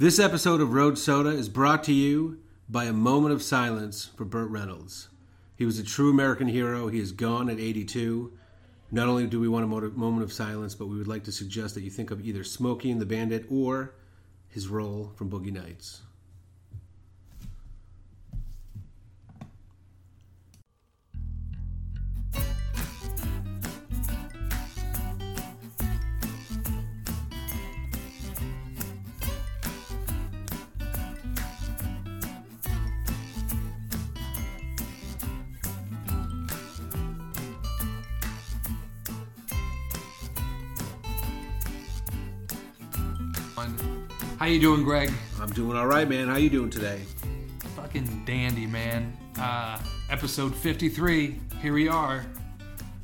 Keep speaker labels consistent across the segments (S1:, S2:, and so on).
S1: This episode of Road Soda is brought to you by a moment of silence for Burt Reynolds. He was a true American hero. He is gone at 82. Not only do we want a moment of silence, but we would like to suggest that you think of either Smokey and the Bandit or his role from Boogie Nights.
S2: You doing, Greg?
S1: I'm doing all right, man. How you doing today?
S2: Fucking dandy, man. Uh, episode 53. Here we are.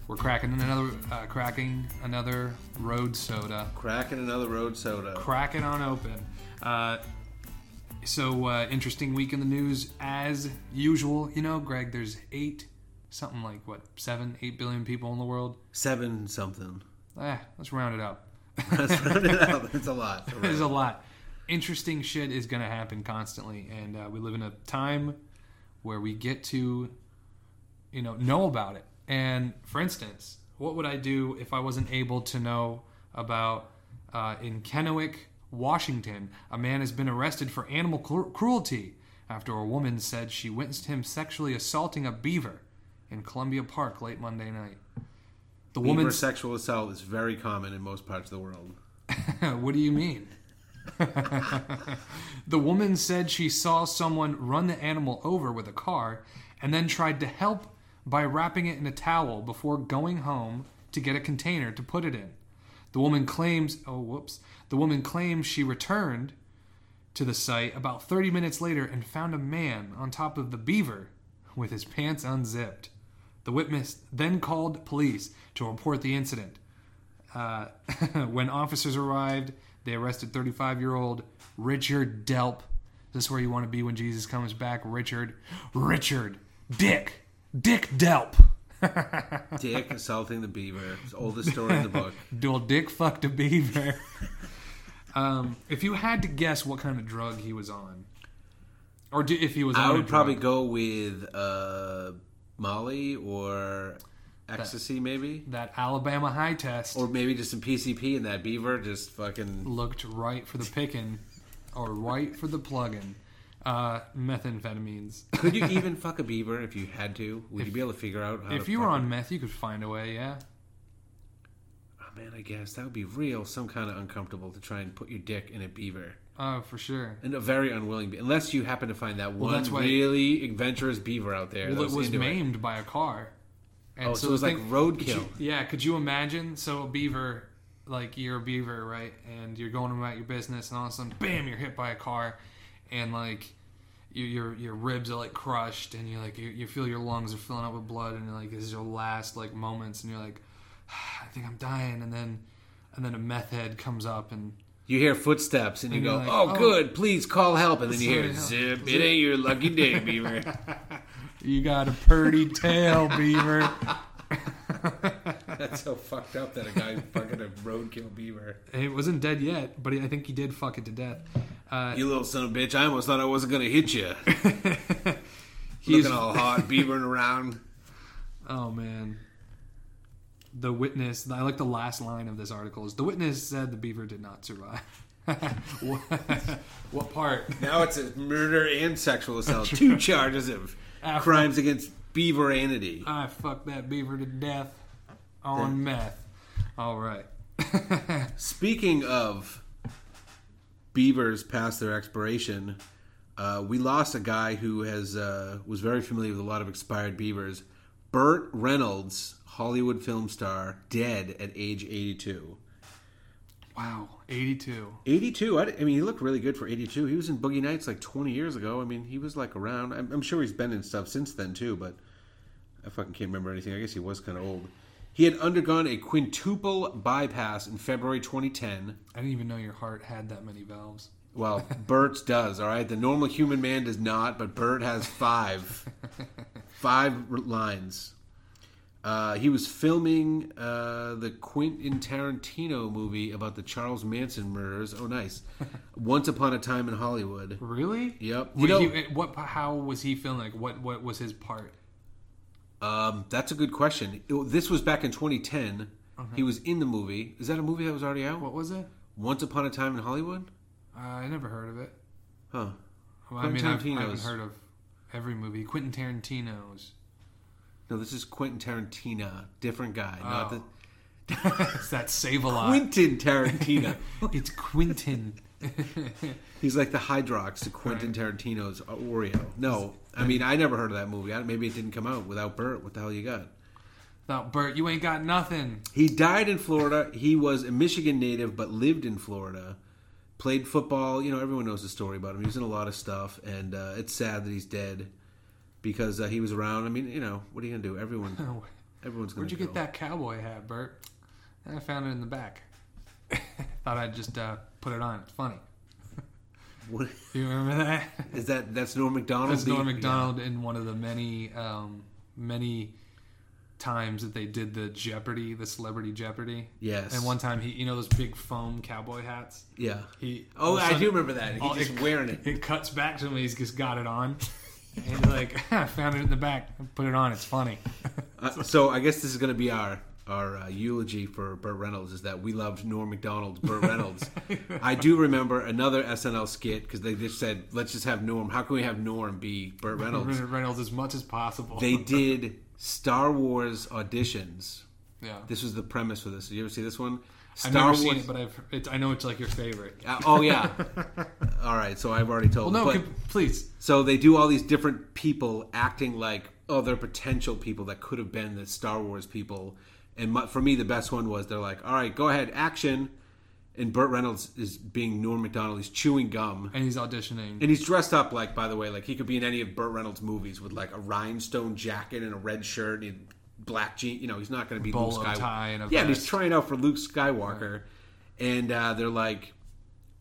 S2: We're cracking another, uh, cracking another road soda.
S1: Cracking another road soda.
S2: Cracking on open. Uh, so uh, interesting week in the news as usual. You know, Greg. There's eight, something like what, seven, eight billion people in the world.
S1: Seven something.
S2: Eh, let's round it up.
S1: Let's round it out. It's a lot.
S2: There's a lot. Interesting shit is going to happen constantly, and uh, we live in a time where we get to, you know, know about it. And for instance, what would I do if I wasn't able to know about uh, in Kennewick, Washington, a man has been arrested for animal cru- cruelty after a woman said she witnessed him sexually assaulting a beaver in Columbia Park late Monday night. The
S1: Beaver
S2: woman.
S1: sexual assault is very common in most parts of the world.
S2: what do you mean? the woman said she saw someone run the animal over with a car and then tried to help by wrapping it in a towel before going home to get a container to put it in. The woman claims, oh, whoops. The woman claims she returned to the site about 30 minutes later and found a man on top of the beaver with his pants unzipped. The witness then called police to report the incident. Uh, when officers arrived, they arrested 35 year old Richard Delp. Is this where you want to be when Jesus comes back? Richard. Richard. Dick. Dick Delp.
S1: Dick assaulting the beaver. It's the oldest story in the book.
S2: Dual Dick fucked a beaver. um, if you had to guess what kind of drug he was on, or do, if he was
S1: I would probably go with uh, Molly or ecstasy, maybe,
S2: that Alabama high test
S1: or maybe just some PCP and that beaver just fucking.
S2: looked right for the picking or right for the plugging. Uh, methamphetamines.
S1: Could you even fuck a beaver if you had to? Would you be able to figure out how?
S2: If
S1: to
S2: you were on meth, you could find a way, yeah.
S1: Oh man, I guess that would be real, some kind of uncomfortable to try and put your dick in a beaver.
S2: Oh, for sure.
S1: And a very unwilling, be- unless you happen to find that one
S2: that's why-
S1: really adventurous beaver out there.
S2: Well,
S1: that
S2: it was
S1: into
S2: maimed by a car. And
S1: Oh, so it was like roadkill.
S2: you- yeah, could you imagine? So a beaver, like you're a beaver, right? And you're going about your business, and all of a sudden, bam, you're hit by a car, and like you, your your ribs are like crushed, and you're like you, you feel your lungs are filling up with blood, and like this is your last like moments, and you're like, I think I'm dying, and then and then a meth head comes up and
S1: You hear footsteps and you
S2: And
S1: go,
S2: you're like,
S1: "Oh,
S2: "Oh."
S1: good, please call help." And then you hear, "Zip, it ain't your lucky day, beaver."
S2: you got a purty tail, beaver.
S1: That's so fucked up that a guy fucking a roadkill beaver.
S2: He wasn't dead yet, but I think he did fuck it to death. Uh,
S1: You little son of a bitch! I almost thought I wasn't gonna hit you.
S2: he's
S1: Looking all hot, beavering around.
S2: Oh man. The witness, I like the last line of this article is the witness said the beaver did not survive. what, what part?
S1: Now it's a murder and sexual assault. Two charges of Crimes against beaveranity.
S2: I fucked that beaver to death on meth. All right.
S1: Speaking of beavers past their expiration, uh, we lost a guy who has uh, was very familiar with a lot of expired beavers. Burt Reynolds, Hollywood film star, dead at age 82.
S2: wow, 82.
S1: 82. I, I mean, he looked really good for 82. He was in Boogie Nights like 20 years ago. I mean, he was like around. I'm, I'm sure he's been in stuff since then too, but I fucking can't remember anything. I guess he was kind of old. He had undergone a quintuple bypass in February 2010.
S2: I didn't even know your heart had that many valves.
S1: Well, Burt's does, all right? The normal human man does not, but Bert has five. five lines. Uh, he was filming uh, the Quentin Tarantino movie about the Charles Manson murders. Oh, nice. Once Upon a Time in Hollywood.
S2: Really?
S1: Yep. You know-
S2: he, what? How was he filming? Like, what? What was his part?
S1: Um, that's a good question. It- this was back in 2010. He was in the movie. Is that a movie that was already out?
S2: What was it?
S1: Once Upon a Time in Hollywood?
S2: Uh, I never heard of it.
S1: Huh.
S2: Well, I mean, I've, I haven't heard of every movie. Quentin Tarantino's.
S1: No, this is Quentin Tarantino. Different guy. Not
S2: Oh.
S1: the
S2: It's that save a lot.
S1: Quentin Tarantino.
S2: it's Quentin.
S1: He's like the Hydrox to Quentin Tarantino's Oreo. No, I mean I never heard of that movie. I, maybe it didn't come out without Burt. What the hell you got?
S2: Now, Burt, you ain't got nothing.
S1: He died in Florida. He was a Michigan native, but lived in Florida. Played football. You know, everyone knows the story about him. He was in a lot of stuff, and uh, it's sad that he's dead because uh, he was around. I mean, you know, what are you gonna do? Everyone, everyone's gonna.
S2: Where'd you
S1: go.
S2: get that cowboy hat, Burt? I found it in the back. Thought I'd just uh, put it on. It's funny.
S1: What,
S2: You remember that?
S1: is that? That's Norm Macdonald.
S2: That's Norm
S1: The-
S2: Macdonald in one of the many, um, many times that they did the Jeopardy, the Celebrity Jeopardy.
S1: Yes.
S2: And one time he, you know, those big foam cowboy hats.
S1: Yeah.
S2: He.
S1: Oh,
S2: sudden-
S1: do remember that. He's
S2: all-
S1: just wearing it.
S2: It cuts back to him. He's just got it on. And like, I found it in the back. Put it on. It's funny.
S1: Uh, so I guess this is going to be our our uh, eulogy for Burt Reynolds is that we loved Norm Macdonald's Burt Reynolds. I do remember another SNL skit because they just said, "Let's just have Norm. How can we have Norm be Burt Reynolds?"
S2: Reynolds as much as possible.
S1: they did Star Wars auditions.
S2: yeah.
S1: This was the premise for this. Did you ever see this one?
S2: I've
S1: Star
S2: never seen it, but I've, it, I know it's like your favorite.
S1: Uh, oh yeah. All right. So I've already told.
S2: Well, no,
S1: but-
S2: can- please.
S1: So they do all these different people acting like other potential people that could have been the Star Wars people. And my, for me, the best one was they're like, "All right, go ahead, action." And Burt Reynolds is being Norm Macdonald. He's chewing gum,
S2: And he's auditioning.
S1: and he's dressed up like, by the way, like he could be in any of Burt Reynolds' movies with like a rhinestone jacket and a red shirt and black jeans. You know, he's not going to be
S2: Bolo
S1: Luke Skywalker.
S2: tie and a
S1: yeah, and he's trying out for Luke Skywalker, and uh, they're like,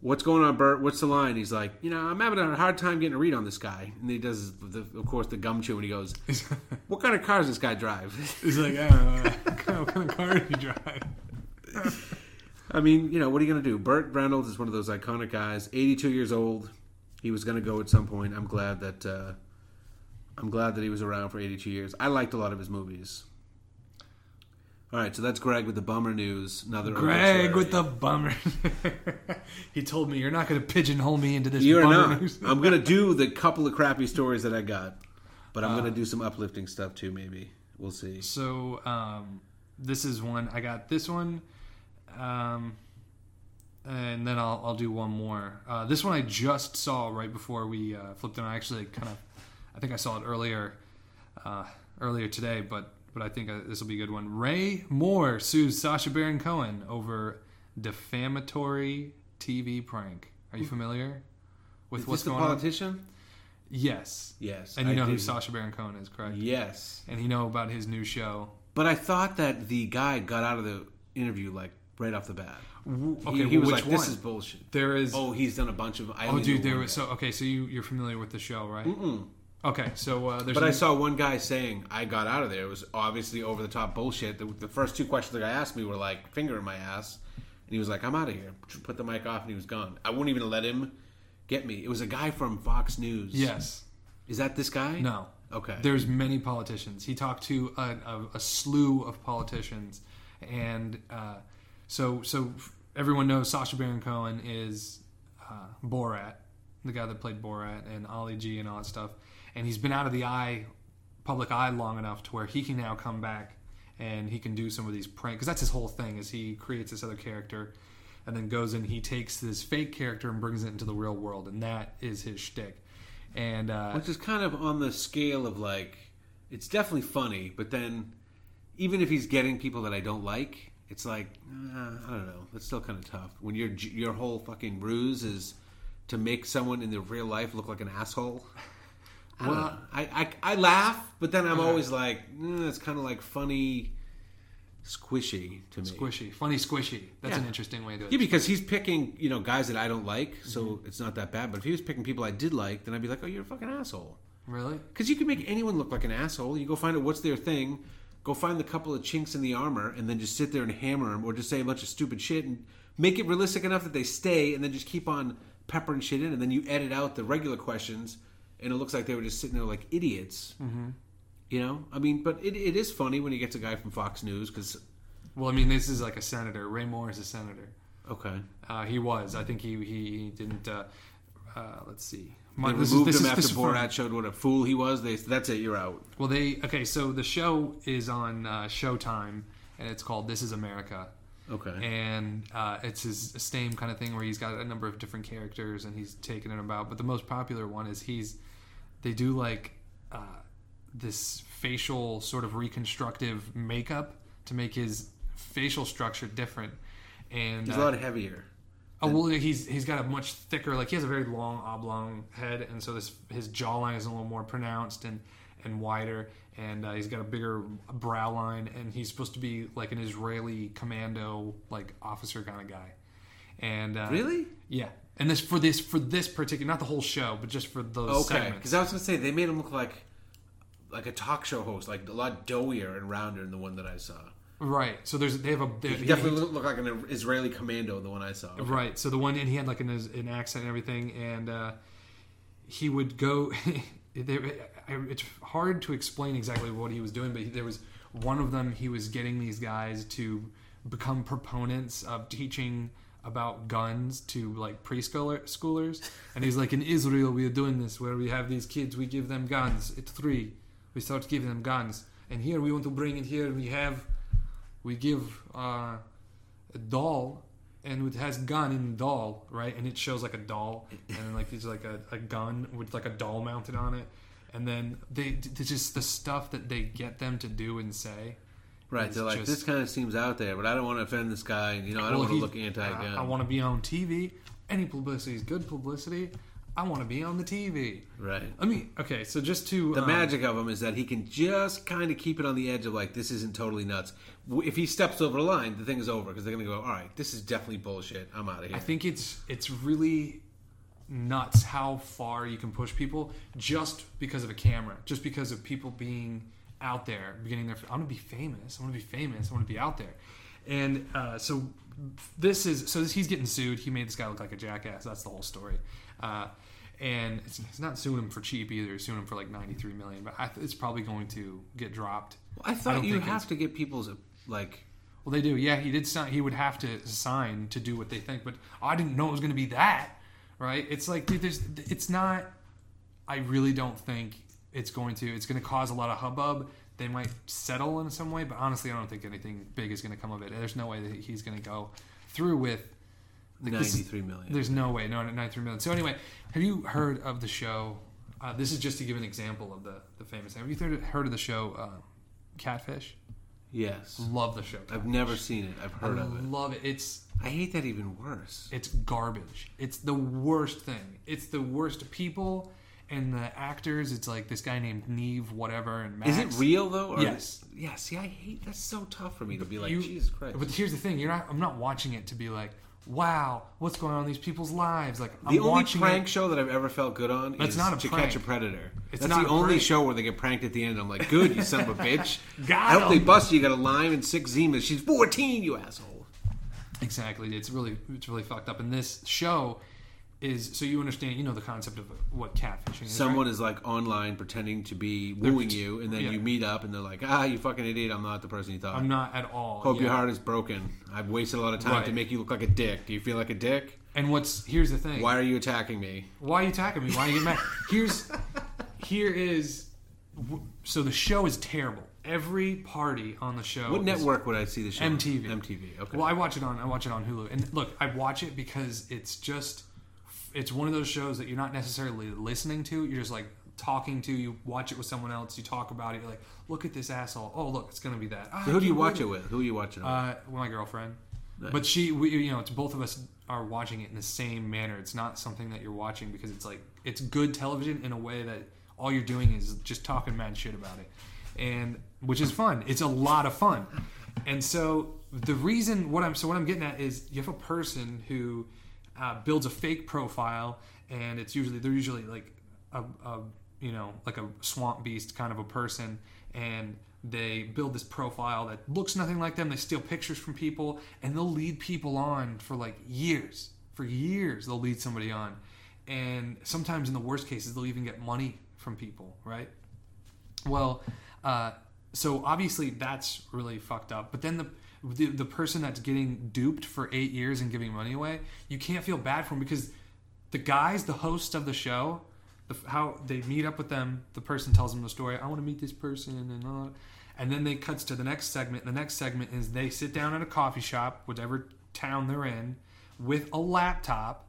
S1: "What's going on, Burt? What's the line?" He's like, "You know, I'm having a hard time getting a read on this guy." And he does, the, of course, the gum chew, and he goes, "What kind of car does this guy drive?"
S2: He's like, I don't know. what kind of car do you drive?
S1: I mean, you know, what are you going to do? Burt Reynolds is one of those iconic guys. 82 years old. He was going to go at some point. I'm glad that uh, I'm glad that he was around for 82 years. I liked a lot of his movies. All right, so that's Greg with the bummer news. Another
S2: Greg
S1: obituary.
S2: with the bummer. he told me you're not going to pigeonhole me into this
S1: You're not.
S2: news.
S1: I'm gonna do the couple of crappy stories that I got, but I'm
S2: Uh.
S1: gonna do some uplifting stuff too. Maybe we'll see.
S2: So um, this is one. I got this one, um, and then I'll, I'll do one more. Uh, this one I just saw right before we uh, flipped and I actually kind of, I think I saw it earlier, uh, earlier today, but but I think uh, this will be a good one. Ray Moore sues Sacha Baron Cohen over defamatory TV prank. Are you familiar with
S1: Is
S2: what's going on?
S1: politician?
S2: Yes.
S1: Yes,
S2: And you
S1: I
S2: know who. Sacha Baron Cohen is, correct?
S1: Yes,
S2: And you know about his new show.
S1: but I thought that the guy got out of the interview like right off the bat.
S2: Okay,
S1: he, he was like, "This is bullshit."
S2: There is.
S1: Oh, he's done a bunch of. I
S2: Oh, dude, there was
S1: guy.
S2: so okay. So you you're familiar with the show, right? Okay, so uh, there's.
S1: But I saw one guy saying I got out of there. It was obviously over the top bullshit. The, the first two questions the guy asked me were like finger in my ass, and he was like, "I'm out of here." Put the mic off, and he was gone. I wouldn't even let him get me. It was a guy from Fox News.
S2: Yes.
S1: Is that this guy?
S2: No.
S1: Okay.
S2: There's many politicians. He talked to a, a, a slew of politicians, and uh, so so everyone knows Sacha Baron Cohen is uh, Borat, the guy that played Borat and Ali G and all that stuff. And he's been out of the eye, public eye, long enough to where he can now come back and he can do some of these pranks. Because that's his whole thing is he creates this other character, and then goes and he takes this fake character and brings it into the real world, and that is his shtick. And uh,
S1: Which is kind of on the scale of like, it's definitely funny, but then even if he's getting people that I don't like, it's like uh, I don't know. It's still kind of tough when your your whole fucking ruse is to make someone in the real life look like an asshole. I,
S2: Well-
S1: I, I I laugh, but then I'm always like, mm, it's kind of like funny, squishy to me.
S2: Squishy, funny, squishy. That's
S1: Yeah.
S2: an interesting way to.
S1: Yeah, because he's picking, you know, guys that I don't like, so
S2: Mm-hmm.
S1: it's not that bad. But if he was picking people I did like, then I'd be like, oh, you're a fucking asshole.
S2: Really?
S1: Because you can make anyone look like an asshole. You go find out what's their thing. go find the couple of chinks in the armor and then just sit there and hammer them, or just say a bunch of stupid shit and make it realistic enough that they stay, and then just keep on peppering shit in, and then you edit out the regular questions, and it looks like they were just sitting there like idiots. Mm-hmm. You know, I mean, but it, it is funny when he gets a guy from Fox News because
S2: Well, I mean, this is like a senator. Ray Moore is a senator.
S1: okay,
S2: Uh, he was. I think he he, didn't. Uh, uh, let's see.
S1: they
S2: My- this is-
S1: removed
S2: this
S1: him
S2: is-
S1: after
S2: is
S1: Borat showed what a fool he was. They that's it, you're out.
S2: Well, they okay. So the show is on uh, Showtime, and it's called "This Is America,"
S1: Okay,
S2: and uh, it's his same kind of thing where he's got a number of different characters and he's taking it about. But the most popular one is he's they do like uh, this facial sort of reconstructive makeup to make his facial structure different. And
S1: he's
S2: uh,
S1: a lot heavier.
S2: Oh well, he's he's got a much thicker, like he has a very long oblong head, and so this his jawline is a little more pronounced and and wider, and uh, he's got a bigger brow line, and he's supposed to be like an Israeli commando like officer kind of guy, and uh,
S1: Really?
S2: yeah, and this for this for this particular not the whole show, but just for those
S1: Okay,
S2: segments.
S1: because I was gonna say they made him look like like a talk show host, like a lot doughier and rounder than the one that I saw.
S2: Right. So there's they have a they,
S1: He definitely looked looked like an Israeli commando, the one I saw.
S2: Right. So the one, and he had like an, an accent and everything, and uh, he would go. it's hard to explain exactly what he was doing, but there was one of them. He was getting these guys to become proponents of teaching about guns to like preschoolers schoolers, and he's like, in Israel, we are doing this where we have these kids, we give them guns. At three, we start giving them guns, and here we want to bring it here, we have, we give. Uh, a doll and it has gun in doll right? And it shows like a doll and like there's like a, a gun with like a doll mounted on it. And then they it's just the stuff that they get them to do and say
S1: Right,
S2: It's
S1: they're like,
S2: just-
S1: this kind of seems out there, but I don't want to offend this guy. and, You know, I don't want to look anti-gun.
S2: I, I want to be on tv any publicity is good publicity i want to be on the tv
S1: right.
S2: i mean okay so just to
S1: The
S2: um,
S1: magic of him is that he can just kind of keep it on the edge of like, this isn't totally nuts. If he steps over the line, the thing is over because they're going to go, all right, this is definitely bullshit. I'm out of here.
S2: I think it's it's really nuts how far you can push people just because of a camera, just because of people being out there, beginning their. i'm gonna be famous. I want to be famous. I want to be out there, and uh, so this is so this, he's getting sued. He made this guy look like a jackass. That's the whole story. Uh, and it's, it's not suing him for cheap either. It's suing him for like ninety three million, but I, it's probably going to get dropped.
S1: well, I thought
S2: don't
S1: you have to get people's like.
S2: Well, they do. Yeah, he did sign. He would have to sign to do what they think, but I didn't know it was going to be that. Right? It's like, dude, there's. It's not. I really don't think it's going to. It's going to cause a lot of hubbub. They might settle in some way, but honestly, I don't think anything big is going to come of it. There's no way that he's going to go through with. like,
S1: 93 million.
S2: There's no way. No, 93 million. So anyway, have you heard of the show? Uh, this is just to give an example of the the famous. Have you heard heard of the show uh, Catfish?
S1: Yes.
S2: Love the show.
S1: I've never seen it. I've heard
S2: I
S1: of it.
S2: love it. It's
S1: I hate that even worse.
S2: it's garbage. It's the worst thing. It's the worst people and the actors. It's like this guy named Nev, whatever, and Max.
S1: Is it real though?
S2: Yes.
S1: Yeah. See, I hate that's so tough for me to be like,
S2: You-
S1: Jesus Christ.
S2: But here's the thing: you're not. I'm not watching it to be like, wow, what's going on in these people's lives? Like I'm
S1: the only prank
S2: it.
S1: show that I've ever felt good on
S2: That's
S1: is
S2: not a
S1: To
S2: prank.
S1: Catch a Predator.
S2: It's
S1: That's
S2: not
S1: the only
S2: prank.
S1: show where they get pranked at the end. I'm like, good, you son of a bitch.
S2: Got
S1: I hope they bust you. You got a lime and six Zimas. She's 14, you asshole.
S2: Exactly. It's really it's really fucked up. And this show is so you understand. You know the concept of what catfishing is.
S1: Someone
S2: right?
S1: is like online pretending to be wooing you, and then
S2: yeah.
S1: you meet up, and they're like, ah, you fucking idiot. I'm not the person you thought.
S2: I'm not at all.
S1: Hope your heart is broken. I've wasted a lot of time
S2: Right.
S1: to make you look like a dick. Do you feel like a dick?
S2: And what's here's the thing.
S1: Why are you attacking me?
S2: Why are you attacking me? Why are you getting mad? Here's here is so the show is terrible. Every party on the show.
S1: What network would I see the show? on?
S2: MTV.
S1: MTV. Okay.
S2: Well, I watch it on I watch it on Hulu, and look, I watch it because it's just it's one of those shows that you're not necessarily listening to. You're just like talking to. You watch it with someone else. You talk about it. You're like, look at this asshole. Oh, look, it's gonna be that. Ah,
S1: So who do you watch it with? Who are you watching it with?
S2: Uh, my girlfriend.
S1: Nice.
S2: But she, we, you know, it's both of us are watching it in the same manner. It's not something that you're watching because it's like it's good television in a way that all you're doing is just talking mad shit about it, and which is fun. It's a lot of fun, and so the reason what I'm so what I'm getting at is you have a person who uh, builds a fake profile, and it's usually they're usually like a, a you know, like a swamp beast kind of a person, and they build this profile that looks nothing like them. They steal pictures from people, and they'll lead people on for like years. For years, they'll lead somebody on, and sometimes in the worst cases, they'll even get money from people, right? Well, uh, so obviously that's really fucked up. But then the, the the person that's getting duped for eight years and giving money away, you can't feel bad for him because the guys, the host of the show, the, how they meet up with them, the person tells them the story. I want to meet this person, and all, and then they cuts to the next segment. The next segment is they sit down at a coffee shop, whatever town they're in, with a laptop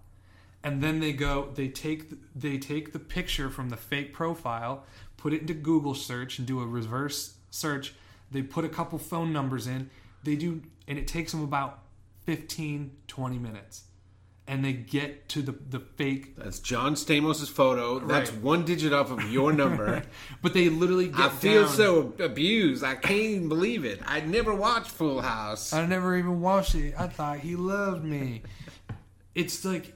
S2: and then they go they take they take the picture from the fake profile put it into google search and do a reverse search they put a couple phone numbers in they do and it takes them about 15 20 minutes and they get to the the fake
S1: That's John Stamos' photo. That's one digit off of your number.
S2: but they literally get
S1: I feel
S2: down-
S1: so abused. I can't even believe it. I never watched Full House.
S2: I never even watched it. I thought he loved me. It's like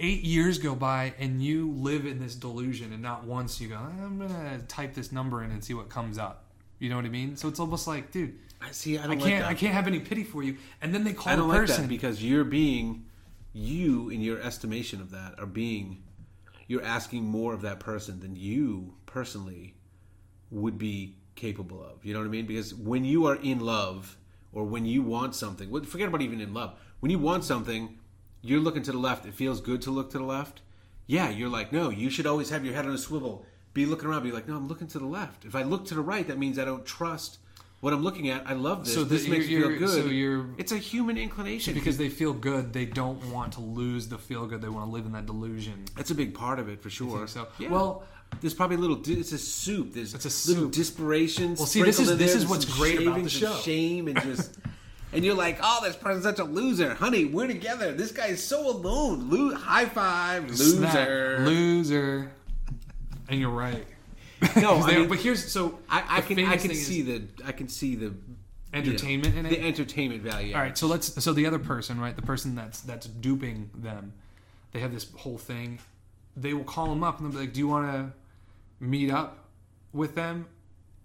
S2: eight years go by and you live in this delusion, and not once you go, I'm gonna type this number in and see what comes up. You know what I mean? So it's almost like, dude,
S1: I see. I
S2: I
S1: don't
S2: can't,
S1: like that.
S2: I can't have any pity for you. And then they call
S1: I don't
S2: the
S1: like
S2: person.
S1: that because you're being, you in your estimation of that are being, you're asking more of that person than you personally would be capable of. You know what I mean? Because when you are in love or when you want something, well, forget about even in love. When you want something, you're looking to the left. It feels good to look to the left. Yeah, you're like, no, you should always have your head on a swivel. Be looking around. Be like, no, I'm looking to the left. If I look to the right, that means I don't trust what I'm looking at. I love this.
S2: So
S1: this makes me feel good.
S2: so you're-
S1: it's a human inclination
S2: because they feel good, they don't want to lose the feel good. They want to live in that delusion.
S1: That's a big part of it for sure.
S2: so?
S1: Yeah.
S2: Well-
S1: there's probably a little. di- It's a soup. There's
S2: It's a
S1: little
S2: soup.
S1: desperation.
S2: Well, see, this is- this is what's great about the show.
S1: Shame and just. And you're like, oh, this person's such a loser, honey. We're together. This guy is so alone. Lo- high five, loser.
S2: Snap. loser. And you're right.
S1: No, I mean,
S2: but here's so
S1: I, I
S2: the
S1: can I
S2: famous
S1: can
S2: thing is-
S1: see the I can see the
S2: entertainment in it.
S1: the entertainment value.
S2: All right, so let's so the other person, right? The person that's that's duping them, they have this whole thing. They will call them up and they'll be like, "Do you want to meet up with them?"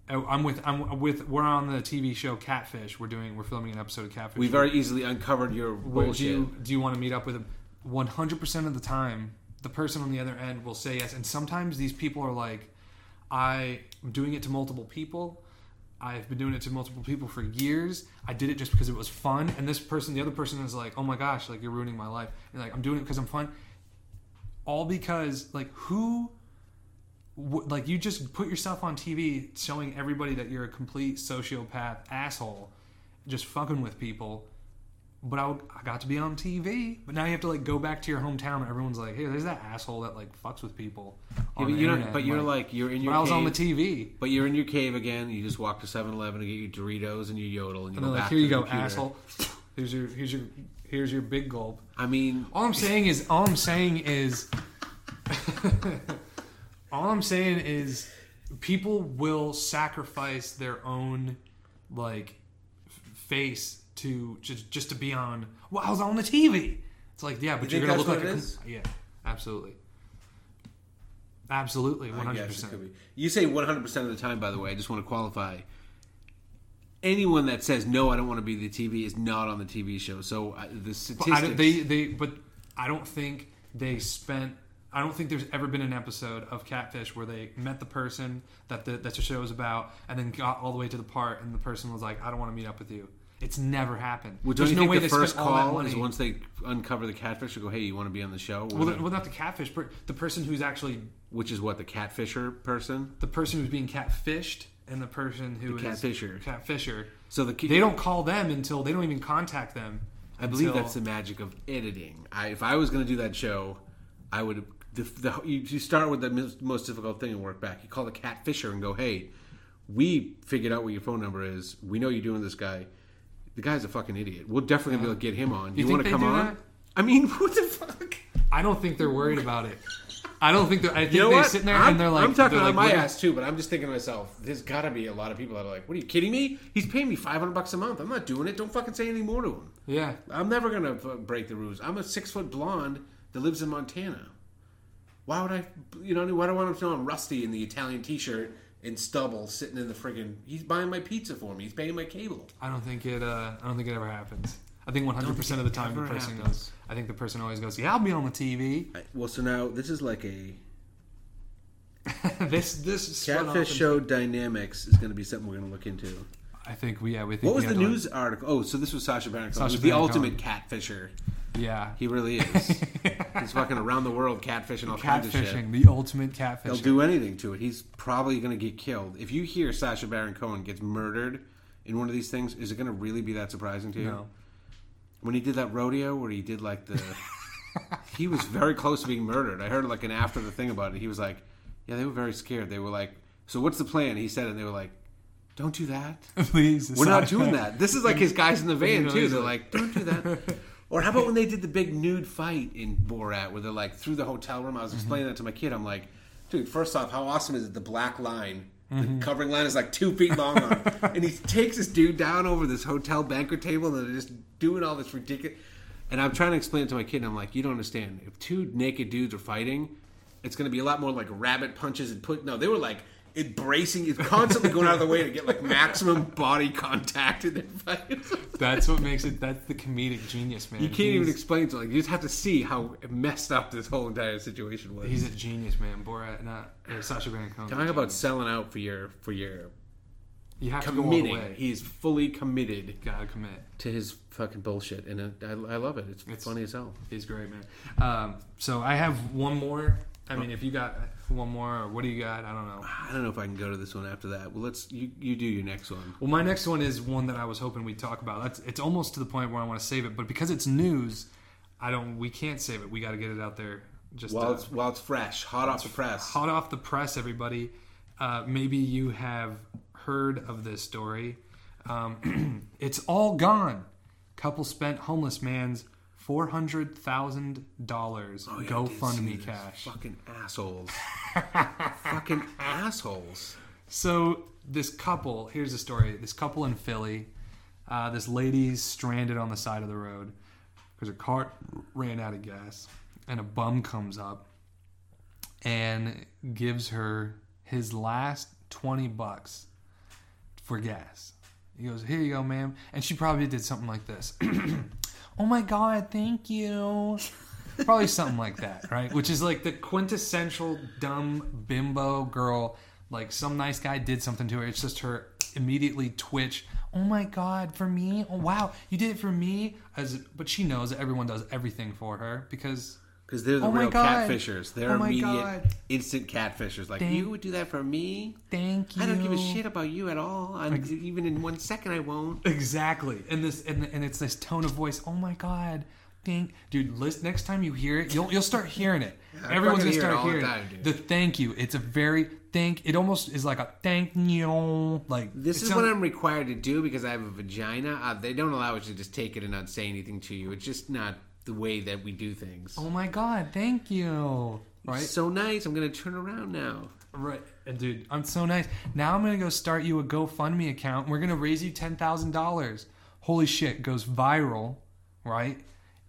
S2: Oh, I'm with I'm with we're on the TV show Catfish. We're doing we're filming an episode of Catfish.
S1: We've very easily uncovered your
S2: Where
S1: bullshit.
S2: do you do you want to meet up with them? One hundred percent of the time, the person on the other end will say yes. And sometimes these people are like, "I am doing it to multiple people. I've been doing it to multiple people for years. I did it just because it was fun." And this person, the other person, is like, "Oh my gosh, like you're ruining my life." And like, "I'm doing it because I'm fun." All because like who. wh- Like you just put yourself on TV showing everybody that you're a complete sociopath asshole, just fucking with people but I, I got to be on TV. But now you have to like go back to your hometown and everyone's like, hey, there's that asshole that like fucks with people.
S1: Yeah, but you're,
S2: internet.
S1: but you're like, you're in your.
S2: but I was on the. TV.
S1: But you're in your cave again. You just walk to 7-Eleven and get your Doritos and your yodel, and you
S2: And
S1: go
S2: like,
S1: back
S2: here
S1: to
S2: you
S1: the
S2: go,
S1: computer.
S2: asshole. Here's your here's your here's your big gulp.
S1: I mean,
S2: All I'm saying is all I'm saying is all I'm saying is people will sacrifice their own like face to just just to be on. Well, I was on the TV. It's like yeah, but
S1: You
S2: are gonna look like a yeah, absolutely, absolutely, hundred percent.
S1: You say 100 percent of the time. By the way, I just want to qualify. Anyone that says no, I don't want to be the TV is not on the TV show. So uh, the
S2: But
S1: statistics.
S2: I they they but I don't think they spent. I don't think there's ever been an episode of Catfish where they met the person that the that the show is about, and then got all the way to the part, and the person was like, "I don't want to meet up with you." It's never happened.
S1: well, don't
S2: there's
S1: you
S2: no
S1: think
S2: way
S1: the
S2: they
S1: first
S2: spent all that
S1: call
S2: money.
S1: is once they uncover the catfish or go, hey, you want to be on the show?
S2: well, the- well, not the catfish, but the person who's actually
S1: Which is what the catfisher person.
S2: the person who's being catfished, and the person who is
S1: catfisher.
S2: catfisher.
S1: So the
S2: They don't call them until they don't even contact them.
S1: I believe
S2: until-
S1: that's the magic of editing. I, if I was going to do that show, I would. The, the, you, you start with the mis- most difficult thing and work back. You call the catfisher and go, "Hey, we figured out what your phone number is. We know you're doing this guy. The guy's a fucking idiot. We're definitely gonna be able to get him on. You,
S2: think
S1: want to
S2: they
S1: come
S2: do
S1: on?
S2: that?
S1: I mean, what the fuck?
S2: I don't think they're worried about it. I don't think they're. I think
S1: You know
S2: they're
S1: what?
S2: sitting there
S1: I'm,
S2: and they're like,
S1: I'm talking
S2: they're
S1: on
S2: like,
S1: my
S2: what do-
S1: ass too, but I'm just thinking to myself, there's got to be a lot of people that are like, "What are you kidding me? He's paying me 500 bucks a month. I'm not doing it. Don't fucking say anything more to him.
S2: Yeah,
S1: I'm never gonna f- break the rules. I'm a six foot blonde that lives in Montana. Why would I? You know, why do I want him to know I'm rusty in the Italian T-shirt and stubble, sitting in the friggin'? He's buying my pizza for me. He's paying my cable.
S2: I don't think it. Uh, I don't think it ever happens. I think 100 percent of the time the person
S1: happens.
S2: goes. I think the person always goes, "Yeah, I'll be on the TV."
S1: I, well, so now this is like a
S2: this this spun off
S1: catfish
S2: into-
S1: show dynamics is going to be something we're going to look into.
S2: I think we yeah we think
S1: What was
S2: we
S1: the
S2: had to, like-
S1: news article? Oh, so this was Sacha Baron Cohen.
S2: Sacha
S1: the
S2: Baron
S1: ultimate catfisher.
S2: Yeah,
S1: He really is. He's fucking around the world catfishing all kinds of shit.
S2: catfishing, the ultimate catfishing.
S1: They'll do anything to it. He's probably going to get killed. If you hear Sacha Baron Cohen gets murdered in one of these things, is it going to really be that surprising to you?
S2: No.
S1: When he did that rodeo where he did like the. he was very close to being murdered. I heard like an after the thing about it. He was like, yeah, they were very scared. They were like, so what's the plan? He said and they were like, don't do that.
S2: Please,
S1: We're not doing that. This is like his guys in the van too. They're
S2: like-
S1: like, don't do that. Or how about when they did the big nude fight in Borat, where they're like through the hotel room? I was explaining mm-hmm. that to my kid. I'm like, dude, first off, how awesome is it? The black line, the mm-hmm. covering line is like two feet long, on, and he takes this dude down over this hotel banquet table, and they're just doing all this ridiculous. And I'm trying to explain it to my kid, and I'm like, you don't understand. If two naked dudes are fighting, it's going to be a lot more like rabbit punches and put. No, they were like embracing, it's constantly going out of the way to get like maximum body contact in their fights.
S2: That's what makes it. That's the comedic genius, man.
S1: You can't even
S2: He's-
S1: explain to like you just have to see how messed up this whole entire situation was.
S2: He's a genius, man. Borat, not uh, Sacha Baron Cohen.
S1: Talk about selling out for your for your
S2: you have to go all the
S1: committing.
S2: way.
S1: He's fully committed
S2: Gotta commit.
S1: to his fucking bullshit, and uh, I, I love it. It's,
S2: It's-
S1: funny as hell.
S2: He's great, man. Um, so I have one more. I mean, if you got one more, or what do you got? I don't know.
S1: I don't know if I can go to this one after that. Well, let's you you do your next one.
S2: Well, my next one is one that I was hoping we'd talk about. That's it's almost to the point where I want to save it, but because it's news, I don't. We can't save it. We got to get it out there. Just
S1: While
S2: uh,
S1: it's while it's fresh, hot off the press.
S2: hot off the press, everybody. Uh, maybe you have heard of this story. Um, it's all gone. Couple spent homeless man's four hundred thousand dollars
S1: Oh, yeah,
S2: GoFundMe cash.
S1: Fucking assholes. fucking assholes.
S2: So this couple, here's the story. This couple in Philly, uh, this lady's stranded on the side of the road because her car ran out of gas, and a bum comes up and gives her his last twenty bucks for gas. He goes, "Here you go, ma'am," and she probably did something like this. oh my god, thank you. Probably something like that, right? Which is like the quintessential dumb bimbo girl. Like some nice guy did something to her. It's just her immediately twitch. Oh my god, for me? Oh wow, you did it for me. As but she knows that everyone does everything for her because
S1: Because they're the
S2: Oh
S1: real
S2: God.
S1: catfishers. They're
S2: Oh
S1: immediate,
S2: God.
S1: instant catfishers. Like,
S2: Thank-
S1: you would do that for me?
S2: thank you.
S1: I don't give a shit about you at all. I'm, even in one second, I won't.
S2: Exactly, and this and, and it's this tone of voice. Oh my god, thank dude. List, next time you hear it, you'll you'll start hearing it.
S1: I
S2: Everyone's gonna
S1: hear it
S2: start
S1: all the
S2: hearing
S1: time, dude.
S2: the thank you. It's a very thank. It almost is like a thank you. Like
S1: This is
S2: sounds-
S1: what I'm required to do because I have a vagina. Uh, they don't allow us to just take it and not say anything to you. It's just not the way that we do things.
S2: Oh my god, thank you. Right,
S1: So nice. I'm going to turn around now.
S2: right, and dude, I'm so nice. Now I'm gonna go start you a GoFundMe account. We're gonna raise you ten thousand dollars. Holy shit, goes viral, right?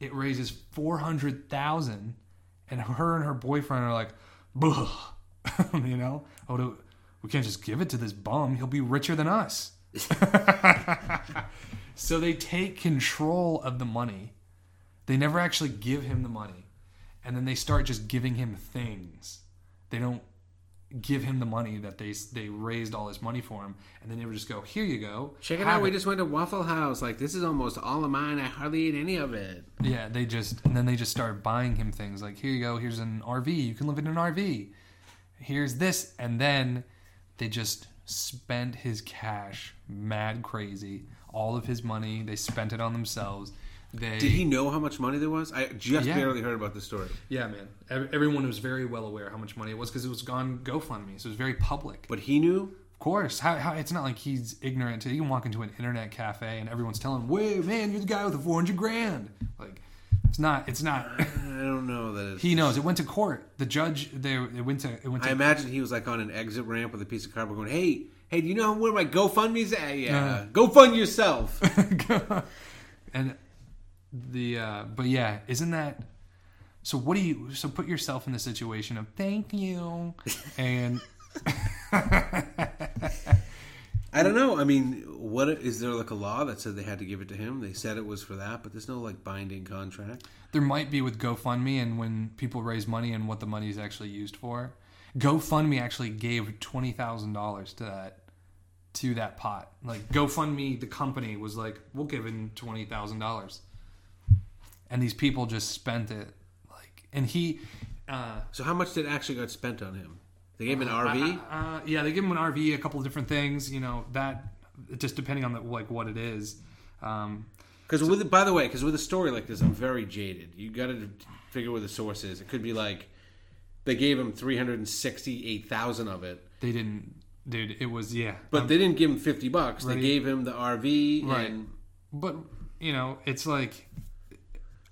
S2: It raises four hundred thousand, and her and her boyfriend are like, "Buh," you know, oh, do- we can't just give it to this bum. He'll be richer than us. so they take control of the money. They never actually give him the money, and then they start just giving him things. They don't give him the money that they they raised all this money for him, and then they would just go, "Here you go,
S1: Check it out. We just went to Waffle House. Like, this is almost all of mine. I hardly ate any of it.
S2: Yeah, they just and then they just start buying him things like here you go, here's an RV, you can live in an RV. Here's this and then they just spent his cash mad crazy. All of his money, they spent it on themselves. They
S1: Did he know how much money there was? I just
S2: Yeah.
S1: barely heard about this story.
S2: Yeah, man. Everyone was very well aware how much money it was because it was gone GoFundMe, so it was very public.
S1: But he knew?
S2: Of course, how, how it's not like he's ignorant. To, you can walk into an internet cafe and everyone's telling him, "Wait, man, you're the guy with the 400 grand." Like, it's not. It's not.
S1: I don't know that it's...
S2: He knows. It went to court. The judge. They. It went to. It went
S1: I imagine he was like on an exit ramp with a piece of cardboard going, hey, hey, do you know where my GoFundMe's at? Yeah. Go fund yourself.
S2: and the. Uh, but yeah, isn't that? So what do you? So put yourself in the situation of thank you, and
S1: I don't know. I mean, what is there like a law that said they had to give it to him? They said it was for that, but there's no like binding contract.
S2: there might be with GoFundMe and when people raise money and what the money is actually used for. GoFundMe actually gave twenty thousand dollars to that to that pot. Like GoFundMe, the company was like, "We'll give him twenty thousand dollars," and these people just spent it. Like, and he, uh,
S1: So how much did actually got spent on him? They gave him an RV.
S2: uh, yeah, they give him an RV, a couple of different things. You know that just depending on the, like what it is. Um,
S1: Because with by the way, because with a story like this, I'm very jaded. You got to figure where the source is. It could be like they gave him three hundred and sixty-eight thousand of it,
S2: they didn't, dude. It was yeah,
S1: but they didn't give him fifty bucks. They gave him the RV,
S2: Right.
S1: and
S2: But you know, it's like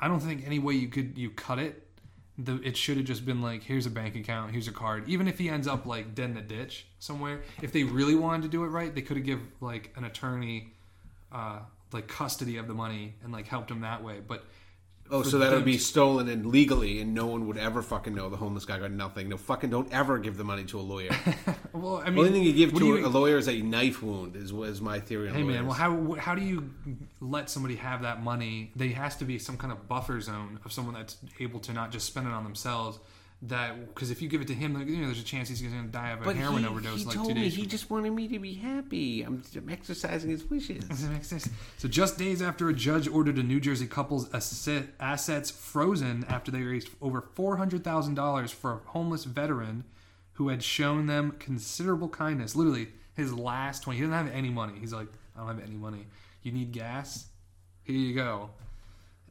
S2: I don't think any way you could you cut it. The, it should have just been like, here's a bank account, here's a card. Even if he ends up like dead in the ditch somewhere, if they really wanted to do it right, they could have give like an attorney uh, like custody of the money and like helped him that way. But
S1: oh, so that would be stolen and legally, and no one would ever fucking know. The homeless guy got nothing. No fucking don't ever give the money to a lawyer.
S2: well, I mean,
S1: The only thing you give to
S2: you-
S1: a lawyer is a knife wound. Is is my theory on
S2: Hey
S1: lawyers.
S2: man, well, how how do you let somebody have that money? There has to be some kind of buffer zone of someone that's able to not just spend it on themselves. That because if you give it to him, you know, there's a chance he's going to die of a
S1: But
S2: heroin
S1: he,
S2: overdose
S1: he
S2: like
S1: told
S2: two
S1: me
S2: days.
S1: he just wanted me to be happy. I'm, I'm exercising his wishes.
S2: Does that make sense? So just days after a judge ordered a New Jersey couple's asset, assets frozen after they raised over four hundred thousand dollars for a homeless veteran who had shown them considerable kindness. Literally, his last twenty. He doesn't have any money. He's like, I don't have any money. You need gas? Here you go.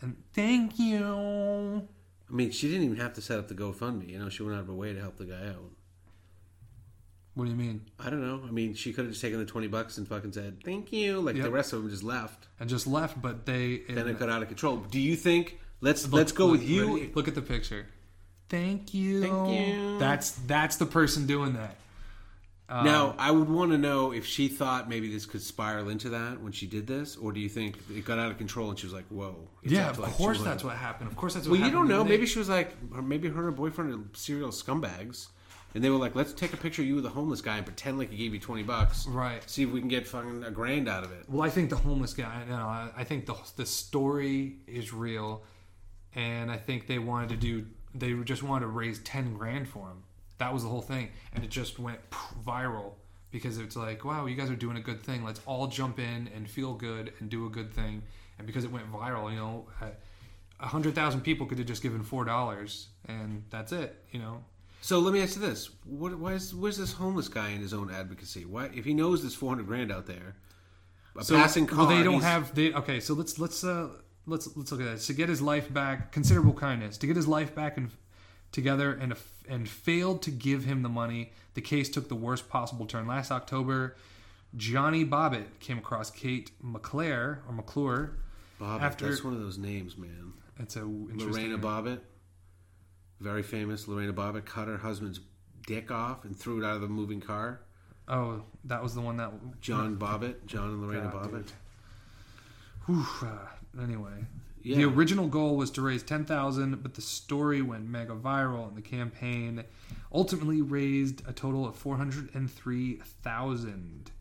S2: And thank you.
S1: I mean, she didn't even have to set up the GoFundMe. You know, she went out of her way to help the guy out.
S2: What do you mean?
S1: I don't know. I mean, she could have just taken the twenty bucks and fucking said thank you, like
S2: Yep.
S1: the rest of them just left.
S2: And just left, but they.
S1: Then it got out of control. Do you think? Let's
S2: Look-
S1: let's go
S2: look,
S1: with you.
S2: ready? Look at the picture. Thank you.
S1: Thank you.
S2: That's that's the person doing that. Um,
S1: now, I would want to know if she thought maybe this could spiral into that when she did this, or do you think it got out of control and she was like, "Whoa"?
S2: yeah, of
S1: like,
S2: course that's what happened. Of course that's what happened.
S1: Well, you don't know.
S2: They-
S1: Maybe she was like, or maybe her and her boyfriend are serial scumbags, and they were like, "Let's take a picture of you with a homeless guy and pretend like he gave you twenty bucks,
S2: Right.
S1: See if we can get fucking a grand out of it."
S2: Well, I think the homeless guy. No, I I think the the story is real, and I think they wanted to do. They just wanted to raise ten grand for him. That was the whole thing, and it just went viral because it's like, wow, you guys are doing a good thing. Let's all jump in and feel good and do a good thing. And because it went viral, you know, uh, a hundred thousand people could have just given four dollars, and that's it. You know,
S1: So let me ask you this: what, why is where's this homeless guy in his own advocacy? Why, if he knows there's four hundred grand out there, a
S2: So,
S1: passing car,
S2: Well, they don't have. They okay. So let's let's uh let's let's look at that. To get his life back, considerable kindness. To get his life back and together and and failed to give him the money. The case took the worst possible turn. Last October, Johnny Bobbitt came across Kate McClure or McClure.
S1: Bobbitt.
S2: after-
S1: That's one of those names, man.
S2: It's a.
S1: Lorena Bobbitt, very famous. Lorena Bobbitt cut her husband's dick off and threw it out of the moving car.
S2: Oh, that was the one that.
S1: John Bobbitt, John and Lorena
S2: God,
S1: Bobbitt.
S2: Whew, uh, anyway,
S1: Yeah.
S2: the original goal was to raise ten thousand, but the story went mega viral, and the campaign ultimately raised a total of four hundred and three thousand.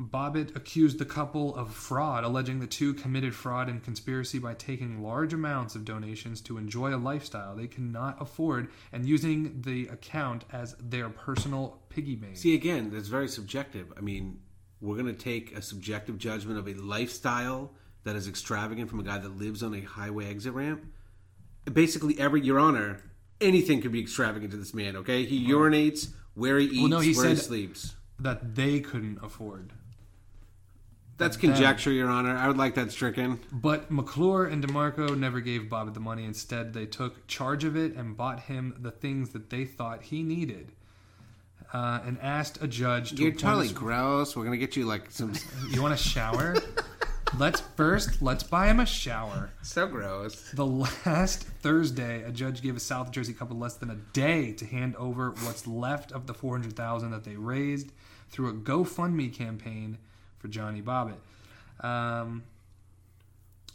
S2: Bobbitt accused the couple of fraud, alleging the two committed fraud and conspiracy by taking large amounts of donations to enjoy a lifestyle they cannot afford and using the account as their personal piggy bank.
S1: See, again, that's very subjective. I mean, we're going to take a subjective judgment of a lifestyle that is extravagant from a guy that lives on a highway exit ramp. Basically, every Your Honor, anything could be extravagant to this man. Okay, he urinates where he eats,
S2: no, he
S1: where he sleeps.
S2: that they couldn't afford.
S1: That's conjecture, Your Honor. I would like that stricken.
S2: But McClure and DeMarco never gave Bobbitt the money. Instead, they took charge of it and bought him the things that they thought he needed, uh, and asked a judge to.
S1: You're totally gross. We're gonna get you like some
S2: You want a shower? Let's first let's buy him a shower.
S1: so gross.
S2: The last Thursday, a judge gave a South Jersey couple less than a day to hand over what's left of the four hundred thousand that they raised through a GoFundMe campaign for Johnny Bobbitt. Um,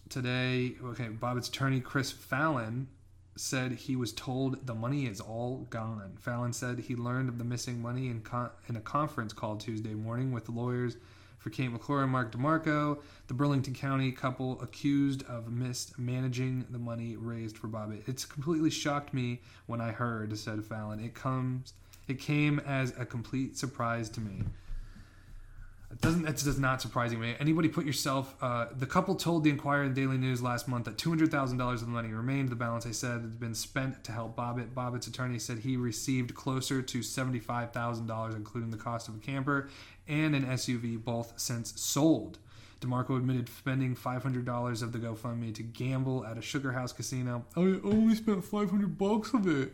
S2: today, okay, Bobbitt's attorney Chris Fallon said he was told the money is all gone. Fallon said he learned of the missing money in, con- in a conference call Tuesday morning with lawyers for Kate McClure and Mark DeMarco, the Burlington County couple accused of mismanaging the money raised for Bobbitt. It's completely shocked me when I heard, said Fallon. It comes it came as a complete surprise to me. It doesn't that does not surprising me. Anybody put yourself uh, the couple told the Inquirer and Daily News last month that two hundred thousand dollars of the money remained. The balance they said had been spent to help Bobbitt. Bobbitt's attorney said he received closer to seventy five thousand dollars, including the cost of a camper and an SUV, both since sold. DeMarco admitted spending $500 of the GoFundMe to gamble at a Sugar House casino. I only spent 500 bucks of it.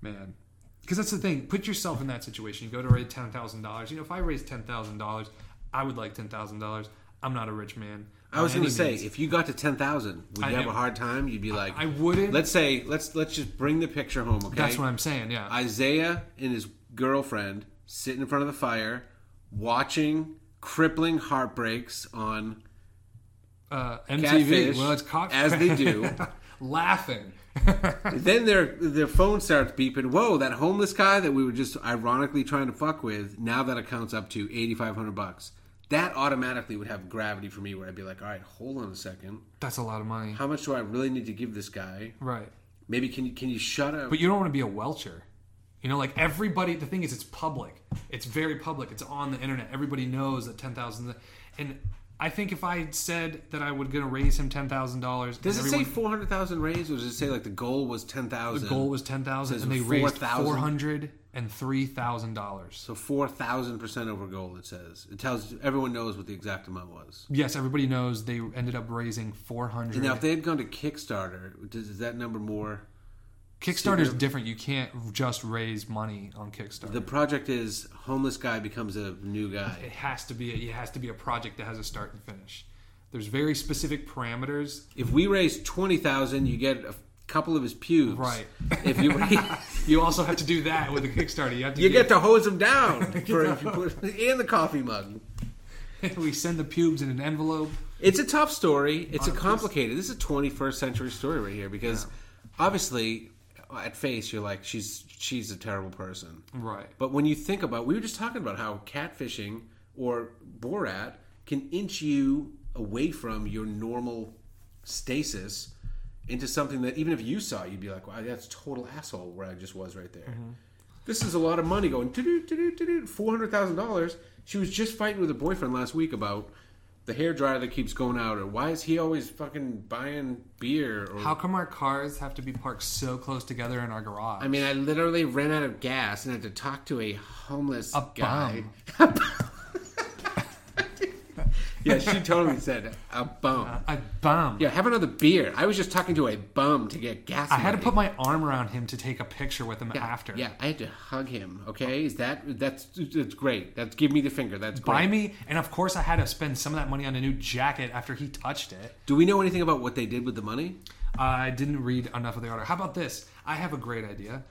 S2: Man, because that's the thing. Put yourself in that situation. You go to raise ten thousand dollars. You know, if I thousand dollars, I would like ten thousand dollars. I'm not a rich man.
S1: I was going to say,
S2: means.
S1: if you got to ten thousand, would
S2: I
S1: you have
S2: am-
S1: a hard time? You'd be like,
S2: I wouldn't.
S1: Let's say, let's let's just bring the picture home, okay?
S2: That's what I'm saying. Yeah.
S1: Isaiah and his girlfriend sitting in front of the fire, watching crippling heartbreaks on
S2: uh, MTV. Well, it's cock-
S1: as they do.
S2: laughing.
S1: then their their phone starts beeping. Whoa, that homeless guy that we were just ironically trying to fuck with. Now that accounts up to eighty five hundred bucks. That automatically would have gravity for me, where I'd be like, all right, hold on a second.
S2: That's a lot of money.
S1: How much do I really need to give this guy?
S2: Right.
S1: Maybe can you can you shut up?
S2: But you don't want to be a welcher. You know, like everybody. The thing is, it's public. It's very public. It's on the internet. Everybody knows that ten thousand. And I think if I said that I would going to raise him ten thousand dollars,
S1: Does it say four hundred thousand raised, or does it say like the goal was ten thousand?
S2: the goal was ten thousand, and they raised
S1: 4,000.
S2: four hundred and three thousand dollars?
S1: so four thousand percent over goal. It says it tells everyone knows what the exact amount was.
S2: Yes, everybody knows they ended up raising four hundred.
S1: Now, if they had gone to Kickstarter, does, is that number more?
S2: Kickstarter's different. You can't just raise money on Kickstarter.
S1: The project is homeless guy becomes a new guy.
S2: it has to be. It has to be a project that has a start and finish. There's very specific parameters.
S1: If we raise twenty thousand, you get a couple of his pubes.
S2: Right.
S1: If you
S2: You also have to do that with a Kickstarter. You have to.
S1: you get to hose him down for if you put in the coffee mug.
S2: we send the pubes in an envelope.
S1: It's a tough story. It's a uh, complicated. This is a 21st century story right here because obviously, at face, you're like she's she's a terrible person.
S2: Right.
S1: But when you think about, we were just talking about how catfishing or Borat can inch you away from your normal stasis into something that even if you saw, you'd be like, "Wow, that's total asshole." Where I just was right there. Mm-hmm. This is a lot of money going. Four hundred thousand dollars. She was just fighting with her boyfriend last week about the hair dryer that keeps going out, or why is he always fucking buying beer? Or
S2: How come our cars have to be parked so close together in our garage?
S1: I mean, I literally ran out of gas and had to talk to a homeless
S2: A
S1: guy. yeah, she totally said a bum.
S2: a bum.
S1: Yeah, have another beer. I was just talking to a bum to get gas.
S2: I had to
S1: money.
S2: put my arm around him to take a picture with him after.
S1: Yeah, I had to hug him. Okay, is that that's that's great. That's give me the finger. That's great.
S2: Buy me, and of course, I had to spend some of that money on a new jacket after he touched it.
S1: Do we know anything about what they did with the money?
S2: I didn't read enough of the order. How about this? I have a great idea.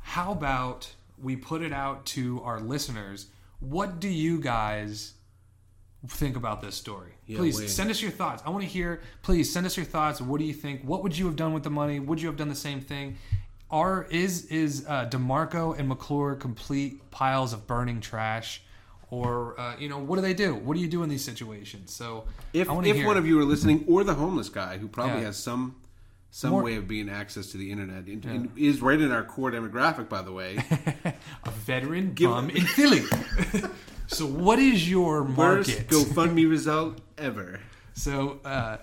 S2: How about we put it out to our listeners? What do you guys think about this story? please
S1: wait.
S2: send us your thoughts. I want to hear. Please send us your thoughts. What do you think? What would you have done with the money? Would you have done the same thing? Are is is uh, Demarco and McClure complete piles of burning trash? Or uh, you know, what do they do? What do you do in these situations? So
S1: If if
S2: hear.
S1: one of you are listening, or the homeless guy who probably
S2: Yeah.
S1: has some some
S2: More-
S1: way of being access to the internet, and is right in our core demographic, by the way.
S2: a veteran bum in Philly. so, what is your market? Worst?
S1: GoFundMe result ever.
S2: So, uh,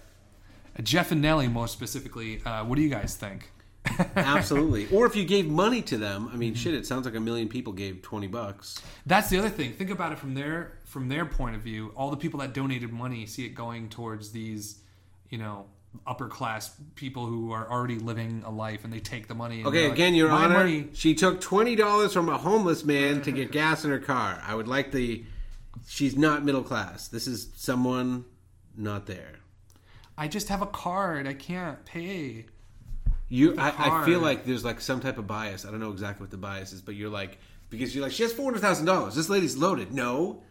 S2: Jeff and Nelly, more specifically, uh, what do you guys think?
S1: Absolutely. or if you gave money to them, I mean, shit, it sounds like a million people gave twenty bucks.
S2: That's the other thing. Think about it from their from their point of view. All the people that donated money see it going towards these, you know, upper class people who are already living a life, and they take the money. And
S1: Okay,
S2: they're like,
S1: again, Your Honor,
S2: money."
S1: she took twenty dollars from a homeless man to get gas in her car. I would like the. She's not middle class. This is someone not there.
S2: I just have a card. I can't pay.
S1: You, I, I feel like there's like some type of bias. I don't know exactly what the bias is, but you're like because you're like she has four hundred thousand dollars. This lady's loaded. No,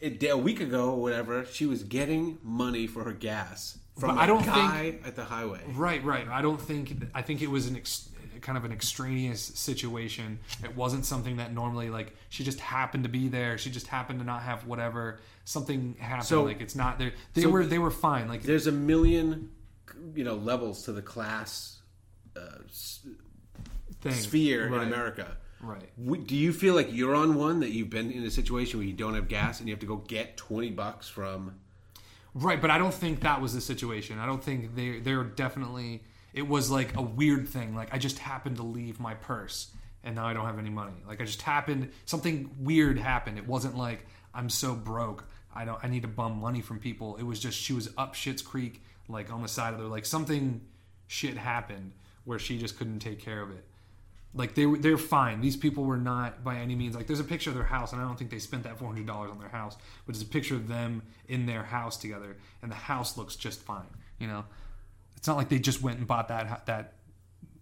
S1: a, a week ago or whatever, she was getting money for her gas from
S2: But I don't think-
S1: at the highway.
S2: Right, right. I don't think. I think it was an ex, kind of an extraneous situation. It wasn't something that normally like she just happened to be there. She just happened to not have whatever. Something happened.
S1: So-
S2: like it's not there. They
S1: so-
S2: were they were fine. Like
S1: There's a million, you know, levels to the class uh,
S2: thing.
S1: sphere
S2: right,
S1: in America.
S2: Right.
S1: Do you feel like you're on one that you've been in a situation where you don't have gas and you have to go get twenty bucks from?
S2: Right, but I don't think that was the situation. I don't think they they're definitely it was like a weird thing. Like I just happened to leave my purse and now I don't have any money. Like I just happened something weird happened. It wasn't like I'm so broke. I don't I need to bum money from people. It was just she was up Shit's Creek like on the side of the like something shit happened where she just couldn't take care of it. Like they were, they're fine. These people were not by any means like. There's a picture of their house, and I don't think they spent that four hundred dollars on their house. But it's a picture of them in their house together, and the house looks just fine. You know, it's not like they just went and bought that that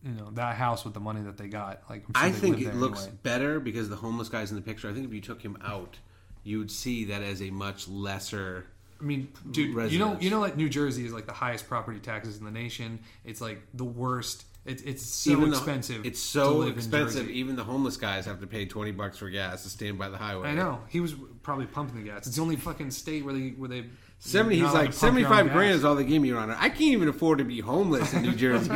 S2: you know that house with the money that they got. Like sure
S1: I think it looks
S2: anyway.
S1: better because the homeless guy's in the picture. I think if you took him out, you would see that as a much lesser.
S2: I mean, dude, you know, you know, like New Jersey is like the highest property taxes in the nation. It's like the worst. It's it's so
S1: even the-
S2: expensive.
S1: it's
S2: to
S1: so expensive. Even the homeless guys have to pay twenty bucks for gas to stand by the highway.
S2: I know he was probably pumping the gas. It's the only fucking state where they where they
S1: Seventy. He's like
S2: to pump your own
S1: seventy-five grand is all they give me, Your Honor. I can't even afford to be homeless in New Jersey.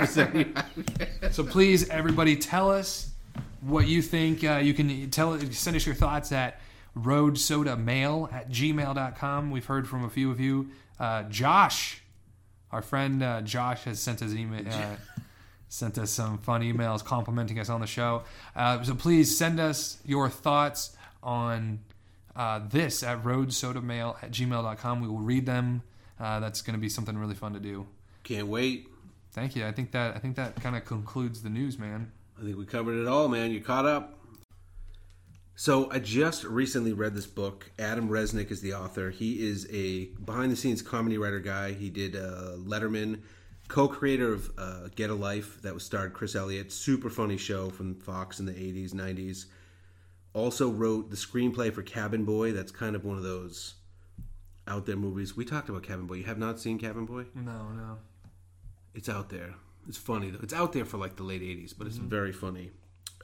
S2: So please, everybody, tell us what you think. Uh, you can tell send us your thoughts at roadsodamail at gmail.com. We've heard from a few of you. Uh, Josh, our friend uh, Josh, has sent us an email. Sent us some fun emails complimenting us on the show. Uh, so please send us your thoughts on uh, this at roadsodamail at gmail.com. We will read them. Uh, that's going to be something really fun to do.
S1: Can't wait.
S2: Thank you. I think that I think that kind of concludes the news, man.
S1: I think we covered it all, man. You caught up. So I just recently read this book. Adam Resnick is the author. He is a behind-the-scenes comedy writer guy. He did uh, Letterman, co-creator of uh, Get a Life, that was starred Chris Elliott. Super funny show from Fox in the '80s, '90s. Also wrote the screenplay for Cabin Boy. That's kind of one of those out there movies. We talked about Cabin Boy. You have not seen Cabin Boy?
S2: No, no.
S1: It's out there. It's funny though. It's out there for like the late '80s, but it's very funny.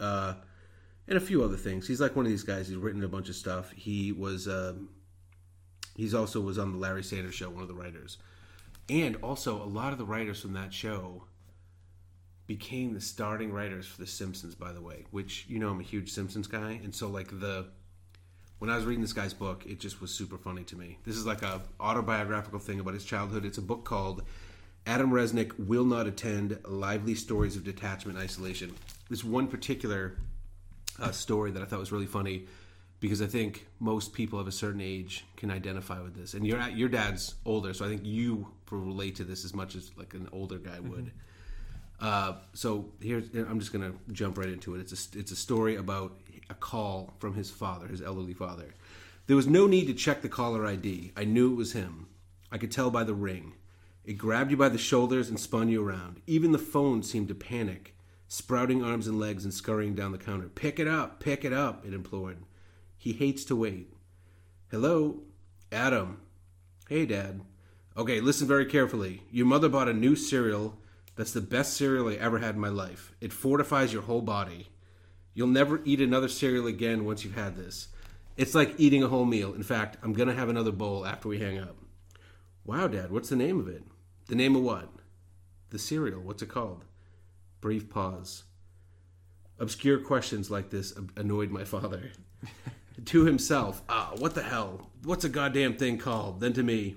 S1: Uh, and a few other things. He's like one of these guys. He's written a bunch of stuff. He was. Um, he's also was on the Larry Sanders Show, one of the writers, and also a lot of the writers from that show became the starting writers for The Simpsons. By the way, which you know I'm a huge Simpsons guy, and so like the when I was reading this guy's book, it just was super funny to me. This is like a autobiographical thing about his childhood. It's a book called Adam Resnick Will Not Attend: Lively Stories of Detachment Isolation. This one particular uh, story that I thought was really funny because I think most people of a certain age can identify with this. And your your dad's older, so I think you relate to this as much as like an older guy would. Uh, so here's I'm just gonna jump right into it. It's a it's a story about a call from his father, his elderly father. There was no need to check the caller ID. I knew it was him. I could tell by the ring. It grabbed you by the shoulders and spun you around. Even the phone seemed to panic, sprouting arms and legs and scurrying down the counter. Pick it up, pick it up, it implored. He hates to wait. Hello, Adam. Hey, Dad. Okay, listen very carefully. Your mother bought a new cereal that's the best cereal I ever had in my life. It fortifies your whole body. You'll never eat another cereal again once you've had this. It's like eating a whole meal. In fact, I'm going to have another bowl after we hang up. Wow, Dad, what's the name of it? The name of what? The cereal. What's it called? Brief pause. Obscure questions like this annoyed my father. to himself, ah, what the hell? What's a goddamn thing called? Then to me,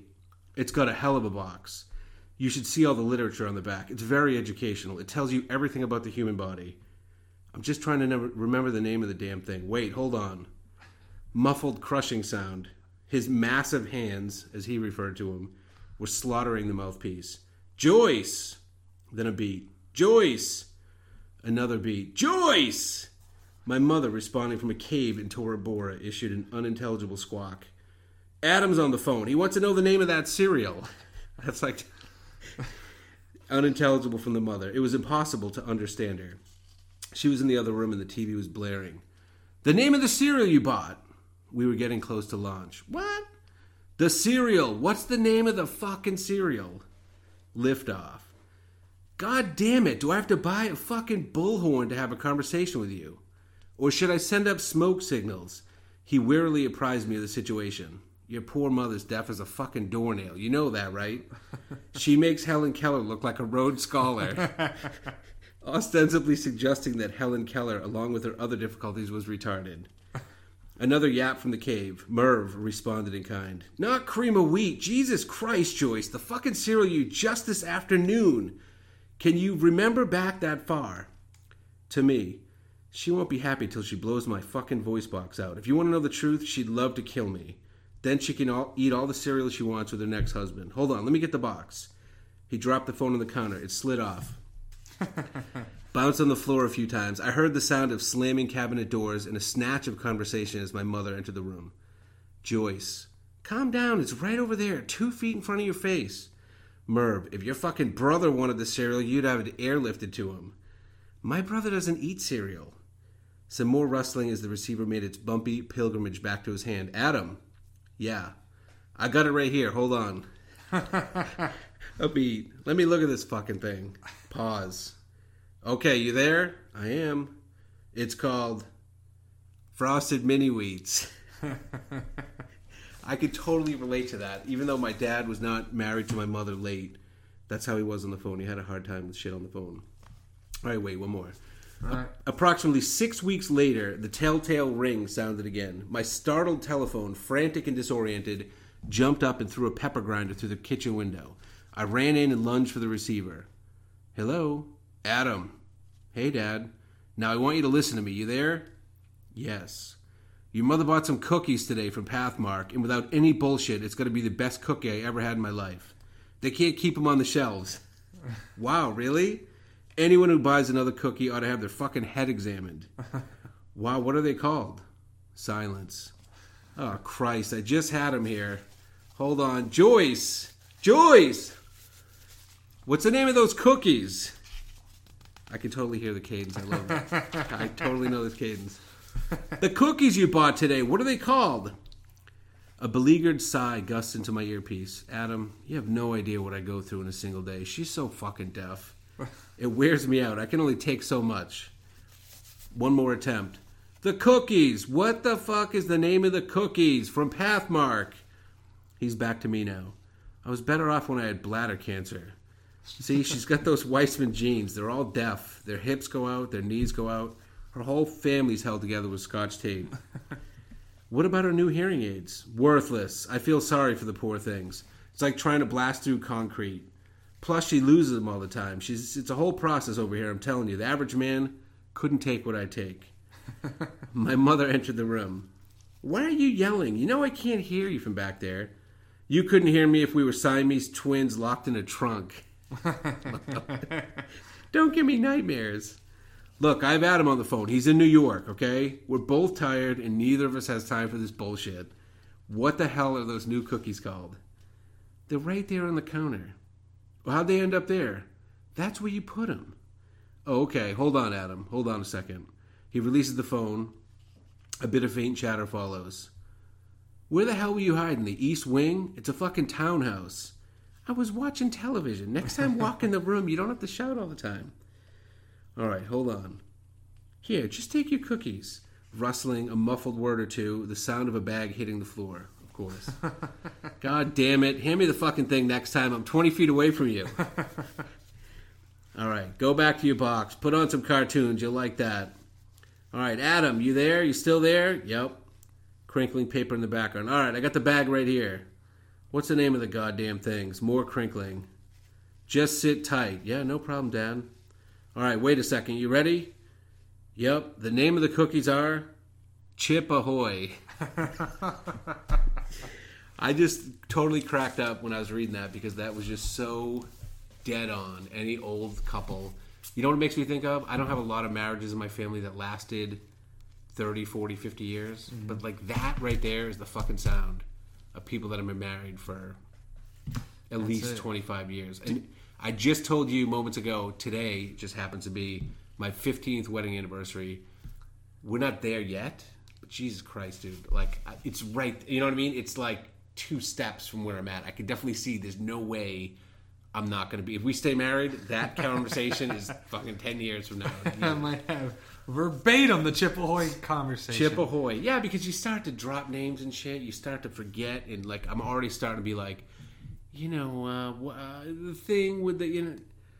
S1: it's got a hell of a box. You should see all the literature on the back. It's very educational. It tells you everything about the human body. I'm just trying to never remember the name of the damn thing. Wait, hold on. Muffled crushing sound. His massive hands, as he referred to them, were slaughtering the mouthpiece. Joyce! Then a beat. Joyce! Another beat. Joyce! My mother, responding from a cave in Tora Bora, issued an unintelligible squawk. Adam's on the phone. He wants to know the name of that cereal. That's like unintelligible from the mother. It was impossible to understand her. She was in the other room and the TV was blaring. The name of the cereal you bought. We were getting close to launch. What? The cereal. What's the name of the fucking cereal? Liftoff. God damn it, do I have to buy a fucking bullhorn to have a conversation with you? Or should I send up smoke signals? He wearily apprised me of the situation. Your poor mother's deaf as a fucking doornail. You know that, right? she makes Helen Keller look like a Rhodes Scholar, ostensibly suggesting that Helen Keller, along with her other difficulties, was retarded. Another yap from the cave. Merv responded in kind. Not cream of wheat. Jesus Christ, Joyce. The fucking cereal you just this afternoon. Can you remember back that far? To me, she won't be happy till she blows my fucking voice box out. If you want to know the truth, she'd love to kill me. Then she can all, eat all the cereal she wants with her next husband. Hold on, let me get the box. He dropped the phone on the counter. It slid off. Bounced on the floor a few times. I heard the sound of slamming cabinet doors and a snatch of conversation as my mother entered the room. Joyce, calm down. It's right over there, two feet in front of your face. Merv, if your fucking brother wanted the cereal, you'd have it airlifted to him. My brother doesn't eat cereal. Some more rustling as the receiver made its bumpy pilgrimage back to his hand. Adam, yeah, I got it right here. Hold on. a beat. Let me look at this fucking thing. Pause. Okay, you there? I am. It's called Frosted Mini Wheats. I could totally relate to that. Even though my dad was not married to my mother late, that's how he was on the phone. He had a hard time with shit on the phone. All right, wait, one more.
S2: Alright.
S1: Approximately six weeks later, the telltale ring sounded again. My startled telephone, frantic and disoriented, jumped up and threw a pepper grinder through the kitchen window. I ran in and lunged for the receiver. Hello? Adam. Hey, Dad. Now I want you to listen to me. You there? Yes. Your mother bought some cookies today from Pathmark, and without any bullshit, it's going to be the best cookie I ever had in my life. They can't keep them on the shelves. wow, really? Anyone who buys another cookie ought to have their fucking head examined. wow, what are they called? Silence. Oh, Christ, I just had him here. Hold on. Joyce! Joyce! What's the name of those cookies? I can totally hear the cadence. I love that. I totally know this cadence. The cookies you bought today, what are they called? A beleaguered sigh gusts into my earpiece. Adam, you have no idea what I go through in a single day. She's so fucking deaf. It wears me out. I can only take so much. One more attempt. The cookies. What the fuck is the name of the cookies from Pathmark? He's back to me now. I was better off when I had bladder cancer. See, she's got those Weissman genes. They're all deaf. Their hips go out, their knees go out. Her whole family's held together with scotch tape. what about her new hearing aids? Worthless. I feel sorry for the poor things. It's like trying to blast through concrete. Plus, she loses them all the time. She's it's a whole process over here. I'm telling you, the average man couldn't take what I take. My mother entered the room. Why are you yelling? You know I can't hear you from back there. You couldn't hear me if we were Siamese twins locked in a trunk. Don't give me nightmares. Look, I have Adam on the phone. He's in New York, okay? We're both tired and neither of us has time for this bullshit. What the hell are those new cookies called? They're right there on the counter. Well, how'd they end up there? That's where you put them. Oh, okay. Hold on, Adam. Hold on a second. He releases the phone. A bit of faint chatter follows. Where the hell were you hiding? The East Wing? It's a fucking townhouse. I was watching television. Next time, walk in the room. You don't have to shout all the time. All right, hold on. Here, just take your cookies. Rustling, a muffled word or two, the sound of a bag hitting the floor, of course. God damn it. Hand me the fucking thing next time. I'm 20 feet away from you. All right, go back to your box. Put on some cartoons. You'll like that. All right, Adam, you there? You still there? Yep. Crinkling paper in the background. All right, I got the bag right here. What's the name of the goddamn things? More crinkling. Just sit tight. Yeah, no problem, Dad. All right, wait a second. You ready? Yep. The name of the cookies are Chip Ahoy. I just totally cracked up when I was reading that because that was just so dead on. Any old couple. You know what it makes me think of? I don't have a lot of marriages in my family that lasted 30, 40, 50 years. Mm-hmm. But like that right there is the fucking sound of people that have been married for at least
S2: it.
S1: 25 years. And I just told you moments ago, today just happens to be my 15th wedding anniversary. We're not there yet, but Jesus Christ, dude. Like, it's right. You know what I mean? It's like two steps from where I'm at. I could definitely see there's no way I'm not going to be. If we stay married, that conversation is fucking ten years from now.
S2: I might have verbatim the Chip Ahoy conversation.
S1: Chip Ahoy, yeah, because you start to drop names and shit. You start to forget, and like I'm already starting to be like, you know, uh, uh, the thing with the you know,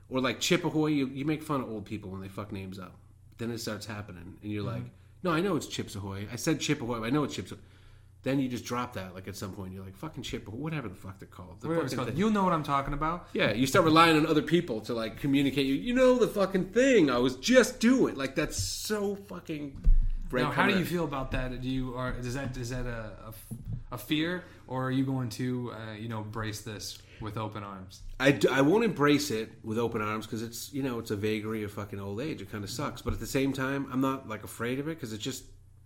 S1: or like Chip Ahoy. You, you make fun of old people when they fuck names up. Then it starts happening, and you're like, no, I know it's Chips Ahoy. I said Chip Ahoy. But I know it's Chips. Ahoy. Then you just drop that. Like at some point, you're like, fucking Chip Ahoy, whatever the fuck they're called. The
S2: Whatever it's
S1: fucking
S2: called.
S1: thing.
S2: You know what I'm talking about.
S1: Yeah, you start relying on other people to like communicate. You, you know the fucking thing I was just doing. Like that's so fucking.
S2: Now, how do you feel about that? Do you are is that is that a, a, a fear, or are you going to uh, you know brace this with open arms?
S1: I, d- I won't embrace it with open arms because it's you know it's a vagary of fucking old age. It kind of sucks, but at the same time, I'm not like afraid of it because it's just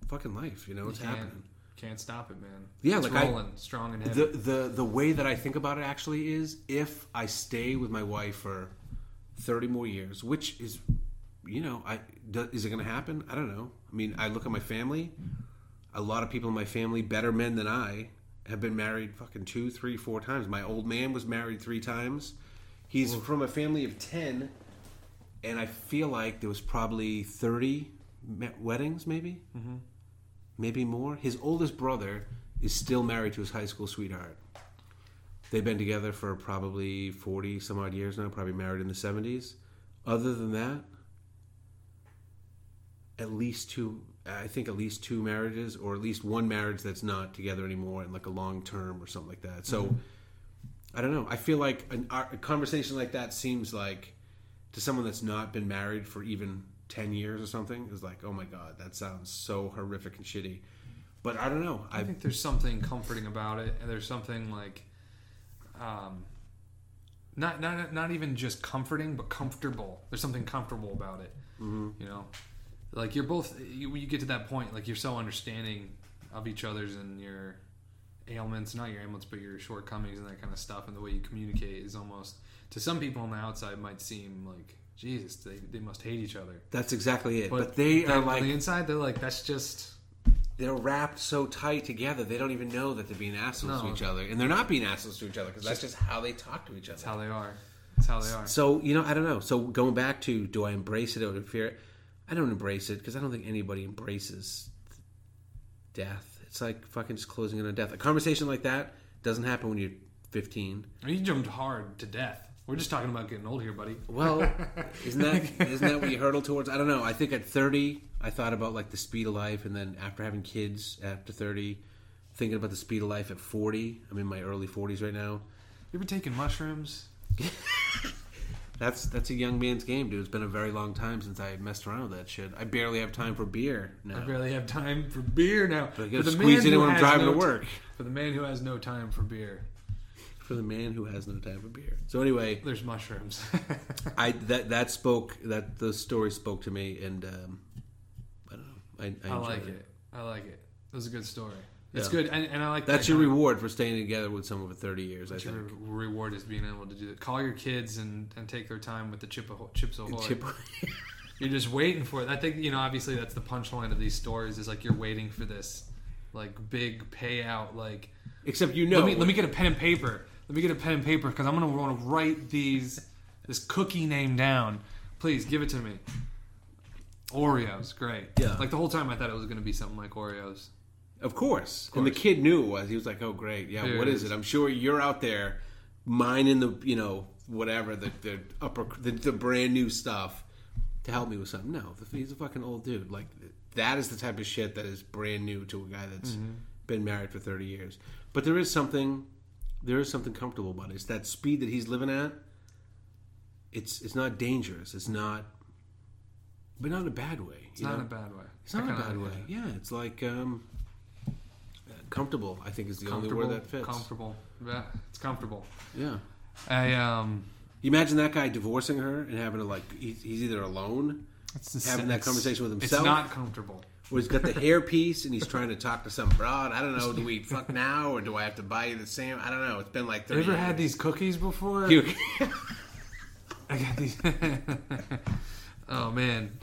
S1: fucking life. You know, it's
S2: Can't
S1: happening.
S2: can't stop it, man.
S1: Yeah,
S2: it's
S1: like I-
S2: rolling strong and heavy.
S1: The the the way that I think about it actually is if I stay with my wife for thirty more years, which is, you know, I do, is it going to happen? I don't know. I mean, I look at my family. A lot of people in my family, better men than I, have been married fucking two, three, four times. My old man was married three times. He's from a family of ten, and I feel like there was probably thirty weddings, maybe mm-hmm. maybe more. His oldest brother is still married to his high school sweetheart. They've been together for probably 40 some odd years now, probably married in the 70s. Other than that, at least two, I think at least two marriages, or at least one marriage that's not together anymore in like a long term or something like that. So, I don't know. I feel like an, a conversation like that seems like to someone that's not been married for even 10 years or something is like, oh my God, that sounds so horrific and shitty. But I don't know.
S2: I
S1: I
S2: think there's something comforting about it, and there's something like, um, not not not even just comforting, but comfortable. There's something comfortable about it. Mm-hmm. You know, like you're both. You, you get to that point, like you're so understanding of each other's and your ailments, not your ailments, but your shortcomings and that kind of stuff, and the way you communicate is almost to some people on the outside might seem like Jesus, they they must hate each other.
S1: that's exactly it. But, they are
S2: on
S1: like,
S2: the inside, they're like that's just
S1: they're wrapped so tight together, they don't even know that they're being assholes to each other. And they're not being assholes to each other because that's just how they talk to each other.
S2: that's how they are. That's how they are.
S1: So, you know, I don't know. So, going back to do I embrace it or fear it? I don't embrace it because I don't think anybody embraces death. It's like fucking just closing in on death. A conversation like that doesn't happen when you're 15.
S2: You jumped hard to death. We're just talking about getting old here, buddy.
S1: Well, isn't that isn't that what you hurtle towards? I don't know. I think at 30, I thought about like the speed of life, and then after having kids, after 30, thinking about the speed of life at 40. I'm in my early 40s right now.
S2: You ever taken mushrooms?
S1: That's that's a young man's game, dude. It's been a very long time since I messed around with that shit. I barely have time for beer now.
S2: I barely have time for beer now.
S1: But I
S2: For
S1: gotta
S2: the
S1: squeeze
S2: man
S1: it in
S2: who
S1: when I'm
S2: has
S1: driving
S2: no
S1: to
S2: t-
S1: work.
S2: For the man who has no time for beer,
S1: For the man who has no time for beer. So anyway,
S2: there's mushrooms.
S1: I that that spoke that the story spoke to me, and um, I don't know. I, I,
S2: I like it. I like it. It was a good story. It's
S1: Yeah.
S2: good, and, and I like that.
S1: That's
S2: that
S1: your
S2: of-
S1: reward for staying together with someone for 30 years. I
S2: Your
S1: think.
S2: reward is being able to do that. Call your kids and, and take their time with the chip Ahoy- chips ahoy.
S1: Chip-
S2: You're just waiting for it. I think you know. Obviously, that's the punchline of these stories. Is like you're waiting for this, like big payout. Like
S1: Except you know.
S2: let me let me get a pen and paper. Let me get a pen and paper because I'm gonna want to write these this cookie name down. Please give it to me. Oreos, great.
S1: Yeah.
S2: Like the whole time I thought it was gonna be something like Oreos.
S1: Of course. And the kid knew it was. He was like, "Oh, great. Yeah. What is it? I'm sure you're out there mining the, you know, whatever the the upper the, the brand new stuff to help me with something." No, he's a fucking old dude. Like that is the type of shit that is brand new to a guy that's
S2: Mm-hmm.
S1: been married for 30 years. But there is something there is something comfortable about it. It's that speed that he's living at. It's it's not dangerous. It's not but not in a bad way.
S2: It's not in a bad way.
S1: It's not in a bad way. Yeah, it's like um, comfortable. I think is the only
S2: Comfortable.
S1: word that fits.
S2: Comfortable. Yeah, it's comfortable.
S1: Yeah.
S2: I um.
S1: You imagine that guy divorcing her and having to like he's, he's either alone
S2: It's the
S1: Having
S2: sa-
S1: that conversation with himself.
S2: It's
S1: himself?
S2: not comfortable.
S1: or he's got the hairpiece and he's trying to talk to some broad. I don't know. Do we fuck now or do I have to buy you the same? I don't know. It's been like
S2: You
S1: thirty.
S2: ever had these cookies before?
S1: You-
S2: I got these. oh man,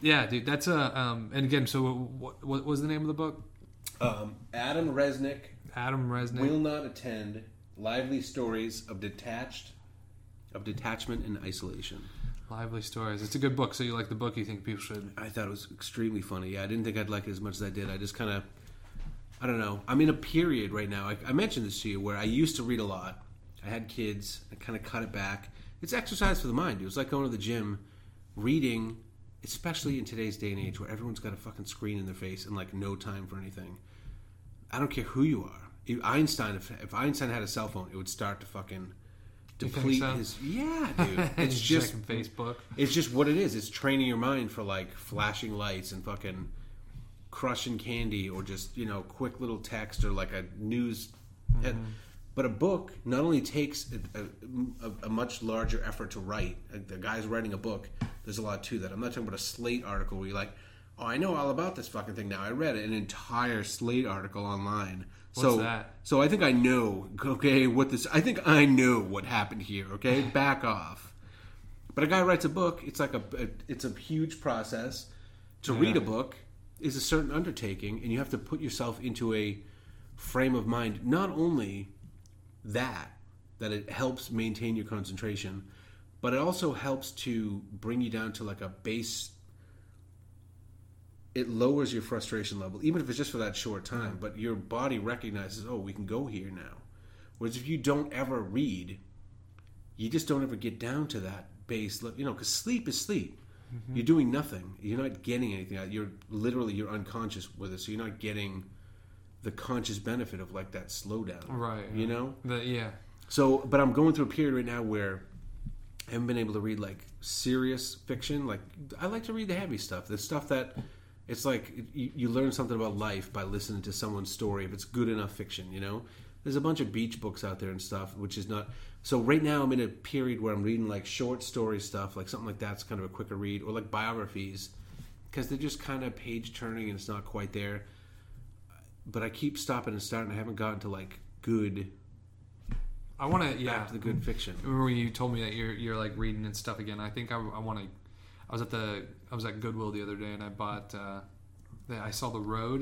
S2: yeah, dude. That's a um. And again, so what, what was the name of the book?
S1: Um, Adam Resnick
S2: Adam Resnick.
S1: will not attend lively stories of detached of detachment and isolation.
S2: Lively stories. It's a good book. So you like the book? You think people should?
S1: I thought it was extremely funny. Yeah, I didn't think I'd like it as much as I did. I just kind of, I don't know. I'm in a period right now. I, I mentioned this to you where I used to read a lot. I had kids. I kind of cut it back. It's exercise for the mind. It was like going to the gym, reading, especially in today's day and age where everyone's got a fucking screen in their face and like no time for anything. I don't care who you are. If Einstein, if, if Einstein had a cell phone, it would start to fucking deplete
S2: so?
S1: his. Yeah, dude. It's just
S2: Facebook.
S1: it's just what it is. It's training your mind for like flashing lights and fucking crushing candy or just, you know, quick little text or like a news. Mm-hmm. head. But a book not only takes a, a, a much larger effort to write, the guy's writing a book, there's a lot to that. I'm not talking about a Slate article where you're like, oh, I know all about this fucking thing now. I read an entire Slate article online. so,
S2: that?
S1: So I think I know, okay, what this, I think I know what happened here, okay? Back off. But a guy writes a book. It's like a, a it's a huge process. To read a book is a certain undertaking, and you have to put yourself into a frame of mind. Not only that that it helps maintain your concentration, but it also helps to bring you down to like a base. It lowers your frustration level, even if it's just for that short time. But your body recognizes, oh, we can go here now. Whereas if you don't ever read, you just don't ever get down to that base level. You know, because sleep is sleep. Mm-hmm. You're doing nothing. You're not getting anything out. You're literally you're unconscious with it, so you're not getting the conscious benefit of like that slowdown.
S2: Right.
S1: You know.
S2: The, yeah.
S1: So, but I'm going through a period right now where I haven't been able to read like serious fiction. Like I like to read the heavy stuff, the stuff that it's like you, you learn something about life by listening to someone's story. If it's good enough fiction, you know. There's a bunch of beach books out there and stuff, which is not. So right now I'm in a period where I'm reading like short story stuff, like something like that's kind of a quicker read, or like biographies, because they're just kind of page turning and it's not quite there. But I keep stopping and starting. I haven't gotten to like good
S2: I want to. Yeah.
S1: back to the good fiction.
S2: Remember when you told me that you're you're like reading and stuff again? I think I, I want to. I was at the I was at Goodwill the other day and I bought. Uh, the, I saw the Road,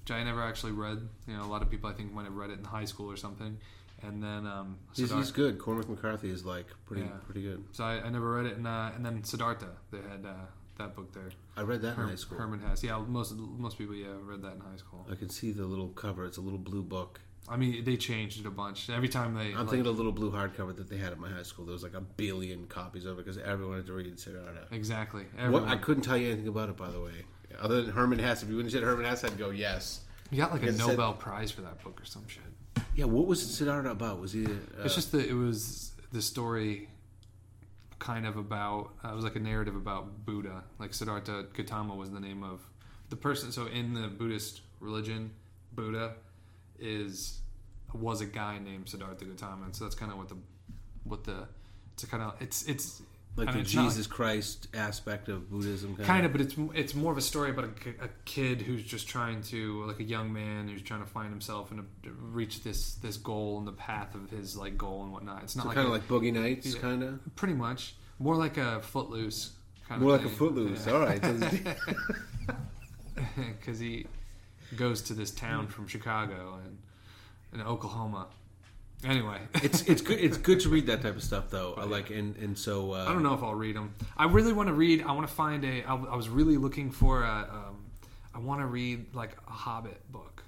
S2: which I never actually read. You know, a lot of people I think might have read it in high school or something. And then um,
S1: He's, he's good. Cormac McCarthy is like pretty
S2: Yeah.
S1: pretty good.
S2: so I, I never read it. And uh, and then Siddhartha, they had uh, that book there.
S1: I read that in
S2: Herm-
S1: high school.
S2: Hermann Hesse. Yeah, most most people yeah read that in high school.
S1: I can see the little cover. It's a little blue book.
S2: I mean, they changed it a bunch. Every time they.
S1: I'm
S2: like-
S1: thinking of the little blue hardcover that they had at my high school. There was like a billion copies of it because everyone had to read Siddhartha.
S2: Exactly.
S1: What, I couldn't tell you anything about it, by the way. Other than Hermann Hesse. If you wouldn't have said Hermann Hesse, I'd go yes.
S2: you got like a
S1: it said-
S2: Nobel Prize for that book or some shit.
S1: Yeah, what was Siddhartha about? Was he? Uh,
S2: It's just that it was the story, kind of about. Uh, it was like a narrative about Buddha. Like Siddhartha Gautama was the name of the person. So in the Buddhist religion, Buddha is was a guy named Siddhartha Gautama, and so that's kind of what the what the it's a kind of it's it's
S1: like
S2: I
S1: the
S2: mean, it's not
S1: Jesus Christ aspect of Buddhism. Kind,
S2: of, but it's it's more of a story about a, a kid who's just trying to like a young man who's trying to find himself and reach this this goal and the path of his like goal and whatnot. It's not
S1: So
S2: like
S1: kind of like Boogie Nights,
S2: Yeah.
S1: kind of.
S2: Pretty much. More like a footloose kind
S1: More
S2: of More
S1: like a Footloose. All right.
S2: Because he goes to this town from Chicago and in Oklahoma. Anyway,
S1: it's it's good. It's good to read that type of stuff, though. I like and and so. Uh,
S2: I don't know if I'll read them. I really want to read. I want to find a. I, I was really looking for a. Um, I want to read like a Hobbit book.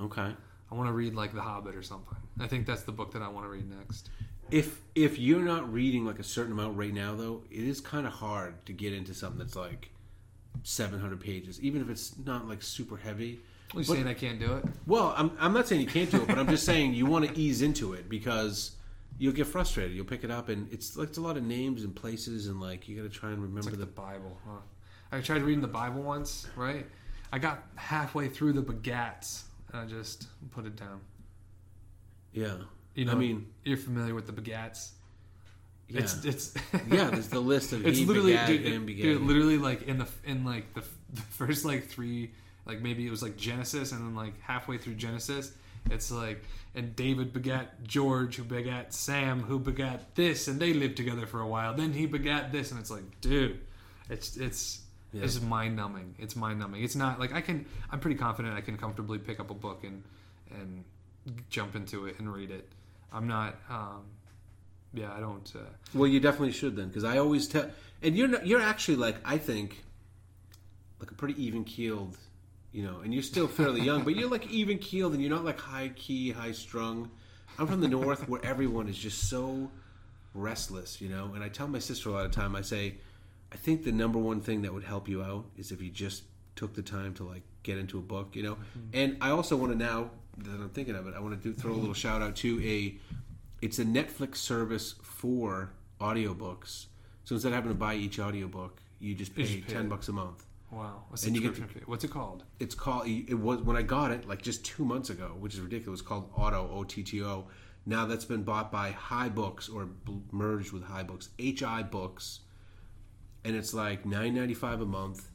S1: Okay.
S2: I want to read like The Hobbit or something. I think that's the book that I want to read next.
S1: If if you're not reading like a certain amount right now, though, it is kind of hard to get into something that's like 700 pages, even if it's not like super heavy.
S2: Are you
S1: But-
S2: saying I can't do it?
S1: Well, I'm I'm not saying you can't do it, but I'm just saying you want to ease into it because you'll get frustrated. You'll pick it up, and it's like it's a lot of names and places, and like you got to try and remember
S2: like the
S1: the.
S2: Bible, huh? I tried reading the Bible once, right? I got halfway through the Begats and I just put it down.
S1: Yeah,
S2: You know,
S1: I mean,
S2: you're familiar with the Begats.
S1: yeah,
S2: It's it's
S1: yeah. There's the list of
S2: it's literally dude,
S1: him
S2: it-
S1: begat.
S2: dude, literally like in the in like the, the first like three like maybe it was like Genesis and then like halfway through Genesis it's like and David begat George who begat Sam who begat this and they lived together for a while then he begat this and it's like dude it's it's
S1: Yeah.
S2: it's mind numbing it's mind numbing it's not like I can I'm pretty confident I can comfortably pick up a book and and jump into it and read it I'm not um yeah, I don't. Uh,
S1: Well, you definitely should then, because I always tell, and you're not, you're actually like I think, like a pretty even keeled, you know, and you're still fairly young, but you're like even keeled, and you're not like high key, high strung. I'm from the north where everyone is just so restless, you know, and I tell my sister a lot of time. I say, I think the number one thing that would help you out is if you just took the time to like get into a book, you know. Mm-hmm. And I also want to now that I'm thinking of it, I want to do throw a little mm-hmm. shout out to a it's a Netflix service for audiobooks. So instead of having to buy each audiobook, you just pay,
S2: just pay
S1: ten
S2: it.
S1: bucks a month.
S2: Wow, what's
S1: And you get
S2: subscription fee? What's it called?
S1: It's called it was when I got it like just two months ago, which is ridiculous. Called Auto O T T O. Now that's been bought by High Books or merged with High Books, HI Books, and it's like nine ninety five a month.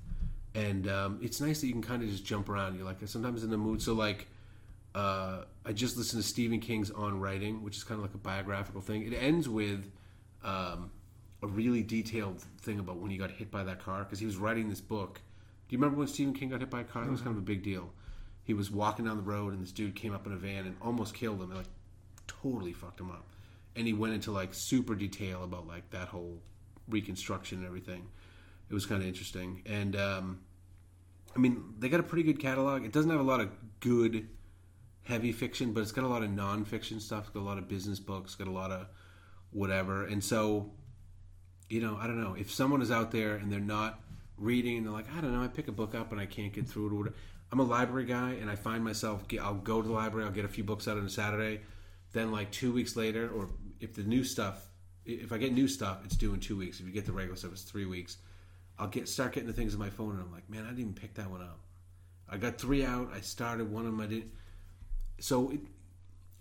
S1: And um, it's nice that you can kind of just jump around. You're like sometimes in the mood. So like uh, I just listened to Stephen King's On Writing, which is kind of like a biographical thing. It ends with um, a really detailed thing about when he got hit by that car because he was writing this book. Do you remember when Stephen King got hit by a car? It was kind of a big deal. He was walking down the road and this dude came up in a van and almost killed him. And, like totally fucked him up. And he went into like super detail about like that whole reconstruction and everything. It was kind of interesting. And um, I mean, they got a pretty good catalog. It doesn't have a lot of good heavy fiction, but it's got a lot of nonfiction stuff. It's got a lot of business books. Got a lot of whatever. And so, you know, I don't know if someone is out there and they're not reading and they're like, I don't know, I pick a book up and I can't get through it. I'm a library guy, and I find myself I'll go to the library, I'll get a few books out on a Saturday. Then, like two weeks later, or if the new stuff, if I get new stuff, it's due in two weeks. If you get the regular stuff, it's three weeks. I'll get start getting the things on my phone, and I'm like, man, I didn't even pick that one up. I got three out. I started one of them. I didn't. So it,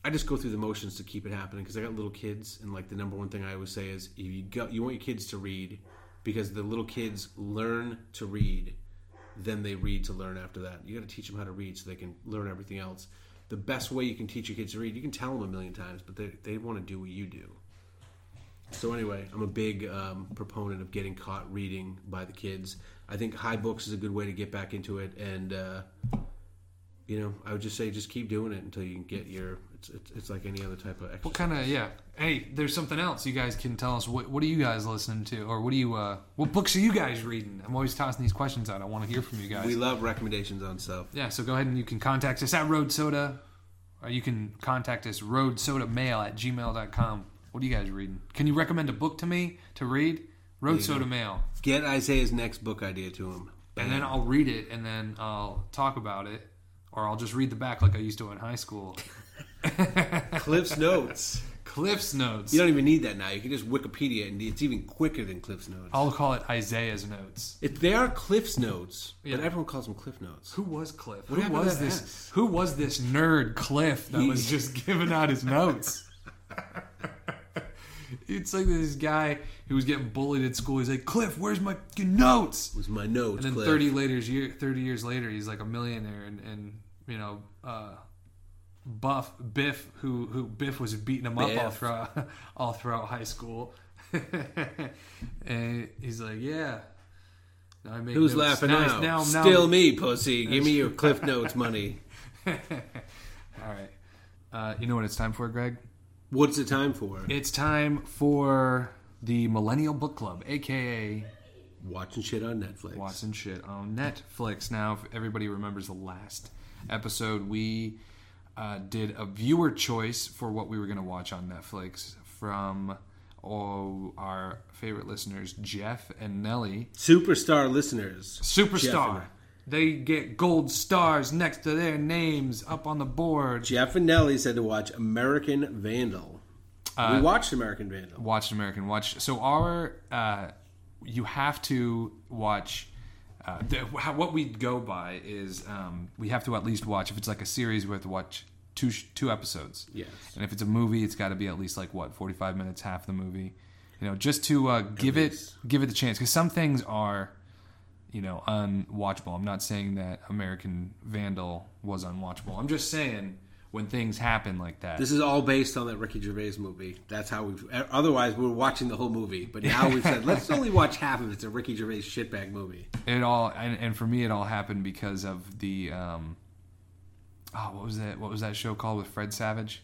S1: I just go through the motions to keep it happening because I got little kids, and like the number one thing I always say is, you you want your kids to read, because the little kids learn to read, then they read to learn after that. You got to teach them how to read so they can learn everything else. The best way you can teach your kids to read, you can tell them a million times, but they they want to do what you do. So anyway, I'm a big um, proponent of getting caught reading by the kids. I think high books is a good way to get back into it, and uh, you know, I would just say just keep doing it until you can get your. It's it's, it's like any other type of exercise.
S2: What kind of yeah? Hey, there's something else you guys can tell us. What what are you guys listening to, or what do you uh, what books are you guys reading? I'm always tossing these questions out. I want to hear from you guys.
S1: We love recommendations on stuff.
S2: yeah, so go ahead and you can contact us at Road Soda, or you can contact us Road Soda Mail at gmail.com. What are you guys reading? Can you recommend a book to me to read? Road
S1: you
S2: Soda. Mail.
S1: Get Isaiah's next book idea to him.
S2: and then I'll read it and then I'll talk about it, or I'll just read the back like I used to in high school.
S1: Cliff's Notes.
S2: Cliff's notes.
S1: You don't even need that now. You can just Wikipedia, and it's even quicker than Cliff's Notes.
S2: I'll call it Isaiah's notes.
S1: It, they are Cliff's Notes,
S2: Yeah.
S1: but everyone calls them Cliff Notes.
S2: Who was Cliff?
S1: What
S2: who was this? Who was this nerd Cliff that
S1: He-
S2: was just giving out his notes? it's like this guy who was getting bullied at school. He's like, Cliff, where's my notes?
S1: It was my notes.
S2: And then
S1: Cliff.
S2: thirty later, thirty years later, he's like a millionaire, and, and you know, uh, Buff Biff, who who Biff was beating him up all throughout all throughout high school, and he's like, yeah. Now
S1: Who's laughing
S2: now,
S1: now?
S2: Now, now,
S1: Still me, pussy. Give me your Cliff Notes money.
S2: All right. Uh, you know what it's time for, Greg?
S1: What's it time for?
S2: It's time for the Millennial Book Club, aka
S1: Watching shit on Netflix.
S2: Watching Shit on Netflix. Now, if everybody remembers the last episode, we uh, did a viewer choice for what we were going to watch on Netflix from all our favorite listeners, Jeff and Nelly.
S1: Superstar listeners.
S2: Superstar. They get gold stars next to their names up on the board.
S1: Jeff and Nelly said to watch American Vandal. we watched American Vandal.
S2: watched American Watch. So our uh, you have to watch. Uh, the, how, what we go by is um, we have to at least watch if it's like a series we have to watch two sh- two episodes.
S1: Yes.
S2: And if it's a movie, it's got to be at least like what forty five minutes, half the movie. You know, just to uh, give it give it the chance because some things are, you know, unwatchable. I'm not saying that American Vandal was unwatchable. I'm just saying when things happen like that.
S1: This is all based on that Ricky Gervais movie. That's how we've. Otherwise, we are watching the whole movie. But now we've said, let's only watch half of it. It's a Ricky Gervais shitbag movie.
S2: it all and, and for me it all happened because of the um oh what was that what was that show called with fred savage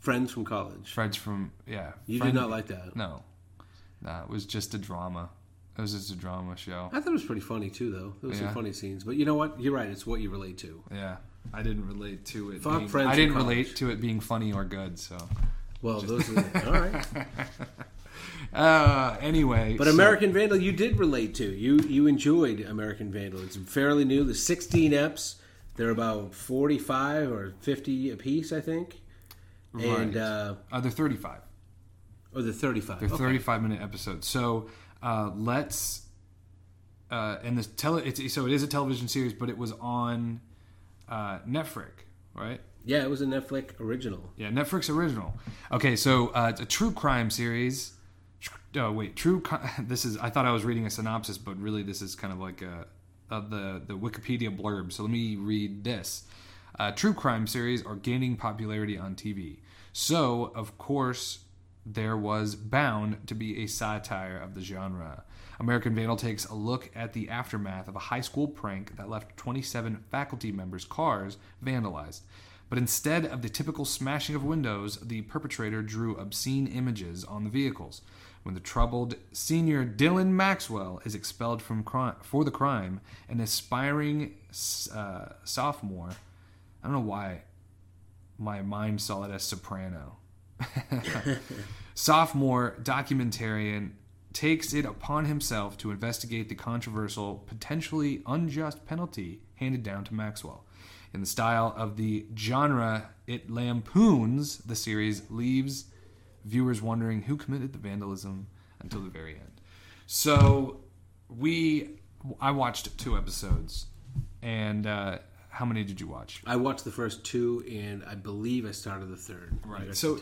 S1: Friends from college.
S2: Friends from yeah.
S1: You
S2: Friend-
S1: did not like that.
S2: No, nah, it was just a drama. It was just a drama show.
S1: I thought it was pretty funny too, though. There was
S2: Yeah.
S1: some funny scenes, but you know what? You're right. It's what you relate to.
S2: Yeah, I didn't relate to it.
S1: Fuck
S2: being,
S1: Friends
S2: I
S1: in
S2: didn't
S1: college.
S2: relate to it being funny or good. So,
S1: Well, those are the, all right.
S2: uh, anyway,
S1: But
S2: so-
S1: American Vandal, you did relate to. You you enjoyed American Vandal. It's fairly new. The 16 eps. They're about 45 or 50 apiece, I think. And
S2: Right.
S1: uh,
S2: uh, they're thirty-five.
S1: or the 35.
S2: They're
S1: Okay.
S2: 35 minute episodes. So uh, let's uh, and this tele it's, so it is a television series, but it was on uh, Netflix, right?
S1: Yeah, it was a Netflix original.
S2: Yeah, Netflix original. Okay, so uh, it's a true crime series. Oh wait, true. This is. I thought I was reading a synopsis, but really this is kind of like a, uh the the Wikipedia blurb. So let me read this. Uh, true crime series are gaining popularity on TV. So of course there was bound to be a satire of the genre. American Vandal takes a look at the aftermath of a high school prank that left 27 faculty members' cars vandalized. But instead of the typical smashing of windows, the perpetrator drew obscene images on the vehicles. When the troubled senior Dylan Maxwell is expelled from cri- for the crime, an aspiring uh, sophomore, I don't know why my mind saw it as soprano. Sophomore documentarian takes it upon himself to investigate the controversial, potentially unjust penalty handed down to Maxwell. In the style of the genre it lampoons, the series leaves viewers wondering who committed the vandalism until the very end. So we, I watched two episodes, and uh, how many did you watch?
S1: I watched the first two, and I believe I started the third. I got
S2: So.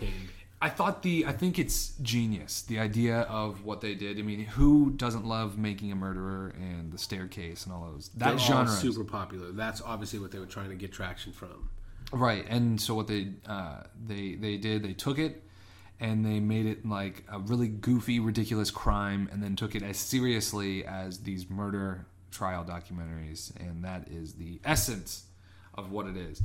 S2: I thought the I think it's genius the idea of what they did. I mean, who doesn't love making a murderer and the staircase and all those that
S1: They're
S2: genre,
S1: super popular. That's obviously what they were trying to get traction from.
S2: right? And so what they uh, they they did they took it and they made it like a really goofy, ridiculous crime, and then took it as seriously as these murder trial documentaries, and that is the essence of what it is.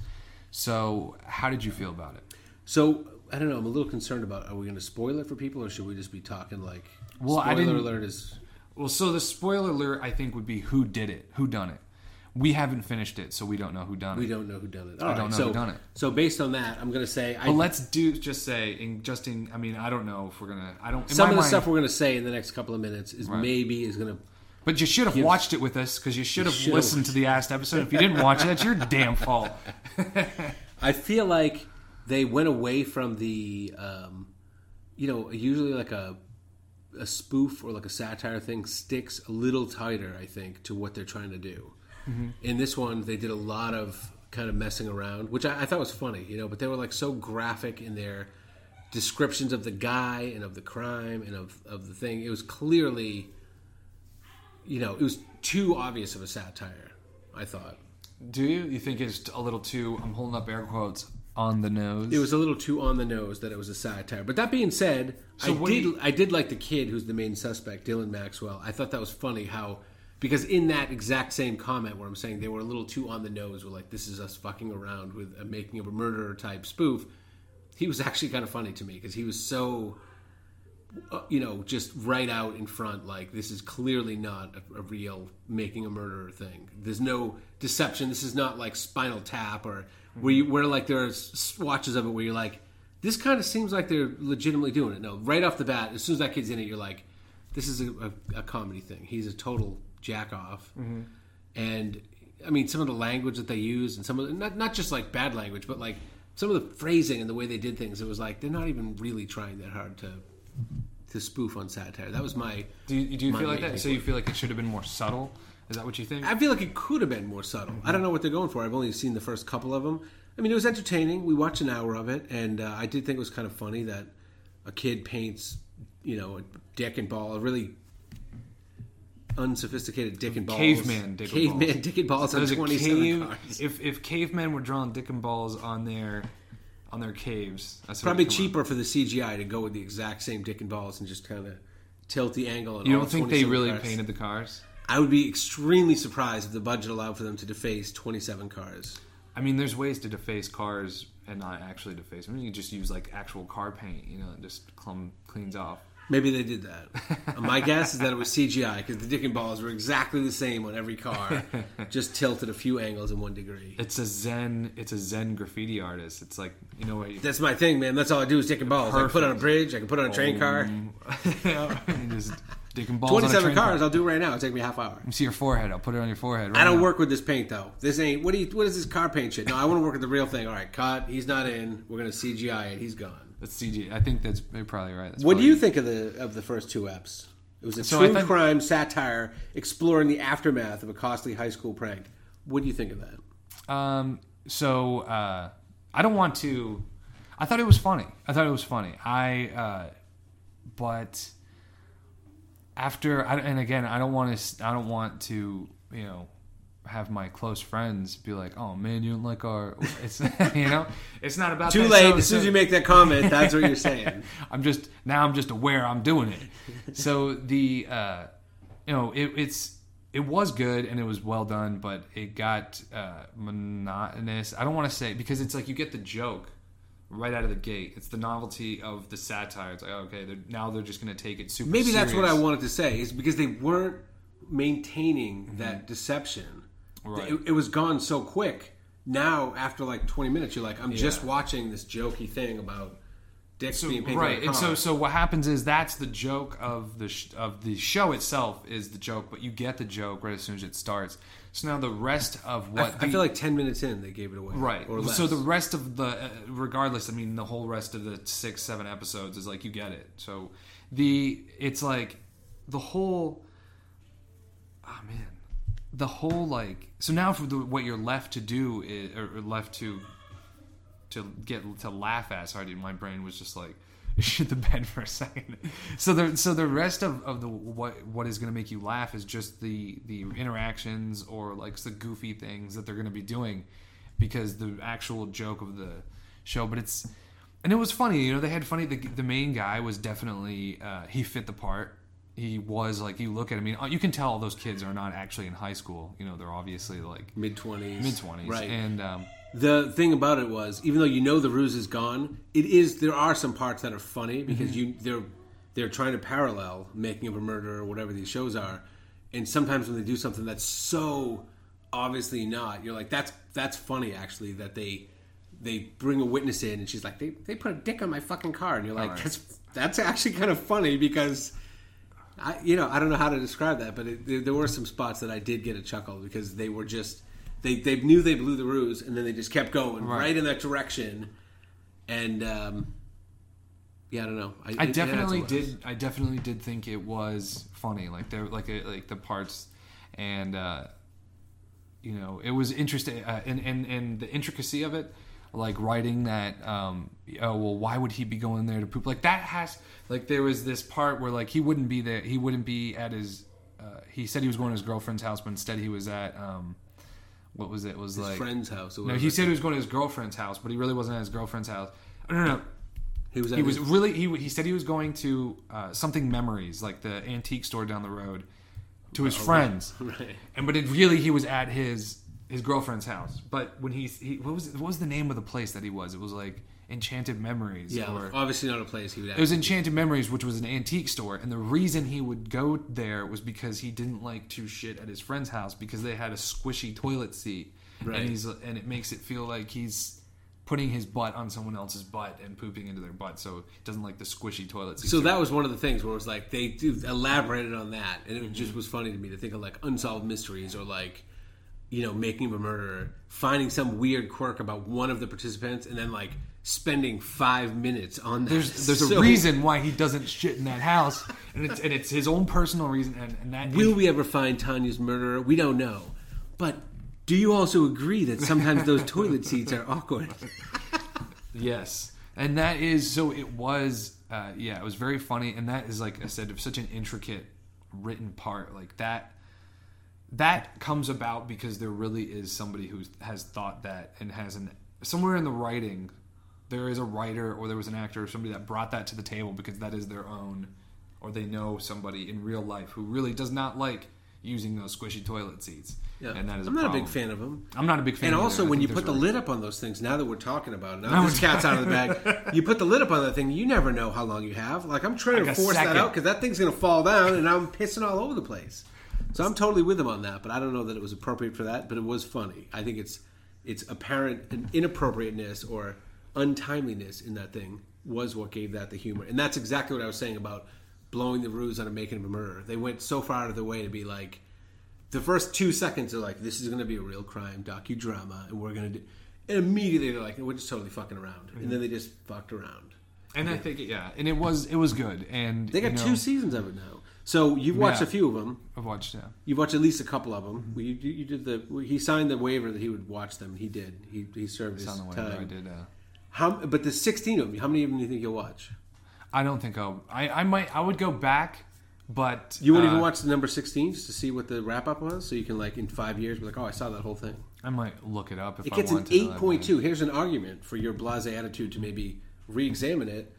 S2: So, how did you feel about it?
S1: So I don't know. I'm a little concerned about. Are we going to spoil it for people, or should we just be talking like?
S2: Well, I
S1: spoiler
S2: didn't-
S1: alert is.
S2: Well, so the spoiler alert, I think, would be who did it, who done it. We haven't finished it, so we don't know who done it.
S1: We don't know who done it.
S2: I don't know
S1: so,
S2: who done it.
S1: So based on that, I'm going to say I,
S2: let's do just say in just in. I mean, I don't know if we're gonna. I don't.
S1: Some of the
S2: mind-
S1: stuff we're going to say in the next couple of minutes is maybe is going to.
S2: But you should have watched it with us because you should have listened to the last episode. If you didn't watch it, that's your damn fault.
S1: I feel like they went away from the, um, you know, usually like a a spoof or like a satire thing sticks a little tighter, I think, to what they're trying to do. In this one, they did a lot of kind of messing around, which I, I thought was funny, you know. But they were like so graphic in their descriptions of the guy and of the crime and of of the thing. It was clearly, you know, it was too obvious of a satire. I thought.
S2: Do you? You think it's a little too? I'm holding up air quotes on the nose.
S1: It was a little too on the nose that it was a satire. But that being said,
S2: So
S1: I did
S2: you-
S1: I did like the kid who's the main suspect, Dylan Maxwell. I thought that was funny how because in that exact same comment where I'm saying they were a little too on the nose with like this is us fucking around with a making of a murderer type spoof, he was actually kind of funny to me because he was so uh, you know just right out in front like this is clearly not a, a real making a murderer thing there's no deception this is not like spinal tap or where you where like there's swatches of it where you're like this kind of seems like they're legitimately doing it. No right off the bat as soon as that kid's in it you're like this is a, a, a comedy thing. He's a total jack off. Mm-hmm. And i mean some of the language that they use and some of the, not, not just like bad language but like some of the phrasing and the way they did things it was like they're not even really trying that hard to to spoof on satire. That was my
S2: do you, do you feel like that? So you feel like it should have been more subtle? Is that what you think?
S1: I feel like it could have been more subtle. I don't know what they're going for. I've only seen the first couple of them. I mean, it was entertaining. We watched an hour of it, and uh, I did think it was kind of funny that a kid paints, you know, a dick and ball, a really unsophisticated dick and balls,
S2: Caveman dick and
S1: caveman
S2: balls.
S1: dick and balls on
S2: There's a
S1: twenty-seven
S2: cave.
S1: cars.
S2: If if cavemen were drawing dick and balls on their on their caves, that's
S1: Probably
S2: come up.
S1: cheaper for the CGI to go with the exact same dick and balls and just kind of tilt the angle. on
S2: You don't think they really
S1: cars.
S2: painted the cars?
S1: I would be extremely surprised if the budget allowed for them to deface twenty-seven cars.
S2: I mean, there's ways to deface cars and not actually deface them. You can just use like actual car paint, you know, and just clum, cleans off.
S1: Maybe they did that. My guess is that it was CGI because the dick and balls were exactly the same on every car, just tilted a few angles in one degree.
S2: It's a Zen. It's a Zen graffiti artist. It's like you know what? You,
S1: That's my thing, man. That's all I do is dick and balls. I can put on a bridge. I can put on a train car.
S2: just dick and balls.
S1: Twenty-seven
S2: car.
S1: cars. I'll do right now. It'll take me a half hour.
S2: Let me see your forehead. I'll put it on your forehead. Right I
S1: don't
S2: now.
S1: work with this paint though. This ain't what do you what is this car paint shit? No, I want to work with the real thing. All right, cut. He's not in. We're gonna CGI it. He's gone.
S2: That's CG. I think that's you're probably right. That's
S1: What do
S2: probably-
S1: you think of the of the first two eps? It was a
S2: So
S1: true
S2: think-
S1: crime satire exploring the aftermath of a costly high school prank. What do you think of that?
S2: Um. So uh, I don't want to. I thought it was funny. I thought it was funny. I. Uh, but after I, and again, I don't want to. I don't want to. You know. Have my close friends be like, "Oh man, you don't like our," it's you know, it's not about
S1: Too late.
S2: So-
S1: as soon as you make that comment, that's what you're saying.
S2: I'm just now. I'm just aware I'm doing it. So the uh, you know it, it's it was good and it was well done, but it got uh, monotonous. I don't want to say because it's like you get the joke right out of the gate. It's the novelty of the satire. It's like okay, they're, now they're just going to take it super.
S1: Maybe that's what I wanted to say. Is because they weren't maintaining that deception.
S2: Mm-hmm. Right.
S1: It, it was gone so quick. Now, after like 20 minutes, you're like, I'm just watching this jokey thing about dicks
S2: So,
S1: being painted
S2: right, and so so what happens is that's the joke of the sh- of the show itself is the joke, but you get the joke right as soon as it starts. So now the rest of what
S1: I
S2: the-
S1: feel like 10 minutes in, they gave it away.
S2: Right.
S1: Or less.
S2: So the rest of the, uh, regardless, I mean, the whole rest of the six, seven episodes is like you get it. So the, it's like the whole, oh man, the whole like. So now for the what you're left to do is, or or left to, to get to laugh at. Sorry, dude, my brain was just like shit the bed for a second. So the so the rest of, of the what what is going to make you laugh is just the the interactions or like the goofy things that they're going to be doing, because the actual joke of the show. But it's and it was funny. You know, they had funny. The the main guy was definitely uh, he fit the part. He was like you look at him. I mean, you can tell those kids are not actually in high school. You know, they're obviously like
S1: mid 20s.
S2: mid twenties,
S1: Right.
S2: And um,
S1: The thing about it was, even though you know the ruse is gone, it is there are some parts that are funny because
S2: Mm-hmm.
S1: you they're they're trying to parallel making of a murder or whatever these shows are, and sometimes when they do something that's so obviously not, you're like that's that's funny actually that they they bring a witness in and she's like they they put a dick on my fucking car and you're like
S2: Alright.
S1: that's that's actually kind of funny because. I, you know, I don't know how to describe that, but it, there, there were some spots that I did get a chuckle because they were just they they knew they blew the ruse, and then they just kept going right,
S2: Right.
S1: in that direction, and um, yeah, I don't know.
S2: I
S1: it- it
S2: definitely did. I definitely did think it was funny. Like there, like uh, like the parts, and uh, you know, it was interesting, uh, and and and the intricacy of it, like writing that. Um, oh well, why would he be going there to poop? Like that has like there was this part where like he wouldn't be there. He wouldn't be at his. Uh, he said he was going to his girlfriend's house, but instead he was at. Um, what was it? it was
S1: His
S2: like
S1: friend's house. Or
S2: no. He said he was going to his girlfriend's house, but he really wasn't at his girlfriend's house. No, no, no.
S1: he was. At
S2: He was really he he said he was going to uh, something memories like the antique store down the road to his friends,
S1: right.
S2: and but it really he was at his his girlfriend's house. But when he, he what was what was the name of the place that he was? It was like Enchanted Memories.
S1: Yeah,
S2: or,
S1: obviously not a place he would. Have.
S2: It was Enchanted Memories, which was an antique store, and the reason he would go there was because he didn't like to shit at his friend's house because they had a squishy toilet seat,
S1: Right.
S2: and he's and it makes it feel like he's putting his butt on someone else's butt and pooping into their butt, so he doesn't like the squishy toilet seat.
S1: So that was one of the things where it was like they elaborated on that, and it just mm-hmm. was funny to me to think of like unsolved mysteries or like you know making of a murderer, finding some weird quirk about one of the participants, and then like spending five minutes on that.
S2: there's there's a reason why he doesn't shit in that house, and it's and it's his own personal reason, and, and that
S1: Will we ever find Tanya's murderer? We don't know, but. Do you also agree that sometimes those toilet seats are awkward?
S2: Yes, and that is so. It was, uh, yeah, it was very funny, and that is like I said, such an intricate written part like that. That comes about because there really is somebody who has thought that and has an somewhere in the writing, there is a writer or there was an actor or somebody that brought that to the table because that is their own, or they know somebody in real life who really does not like using those squishy toilet seats.
S1: Yeah.
S2: And that is
S1: I'm
S2: a
S1: not a big fan of them.
S2: I'm not a big fan.
S1: And also, when you put the lid up on those things, now that we're talking about it, now
S2: Now
S1: this cat's out of the bag, you put the lid up on that thing, you never know how long you have. Like, I'm trying
S2: Like
S1: to force that out because that thing's going to fall down and I'm pissing all over the place. So I'm totally with him on that, but I don't know that it was appropriate for that, but it was funny. I think it's it's apparent an inappropriateness or untimeliness in that thing was what gave that the humor. And that's exactly what I was saying about blowing the ruse on a making of a murder. They went so far out of their way to be like, the first two seconds are like, this is going to be a real crime docudrama, and we're going to do. And immediately they're like, we're just totally fucking around, and then they just fucked around.
S2: And I think yeah, and it was it was good. And
S1: They got
S2: you know,
S1: two seasons of it now, so you've watched
S2: Yeah.
S1: a few of them.
S2: I've watched yeah.
S1: You've watched at least a couple of them. You, you, you did the. He signed the waiver that he would watch them. He did. He, he served his
S2: the way.
S1: time.
S2: I did. Uh,
S1: How? But the sixteen of them. How many of them do you think you'll watch?
S2: I don't think I'll. I I might. I would go back, but
S1: You wouldn't
S2: uh,
S1: even watch the number sixteen just to see what the wrap up was, so you can like in five years be like, oh, I saw that whole thing.
S2: I might look it up if
S1: It gets an
S2: want to. know
S1: eight
S2: that
S1: point
S2: way.
S1: two. Here's an argument for your blase attitude to maybe re-examine it.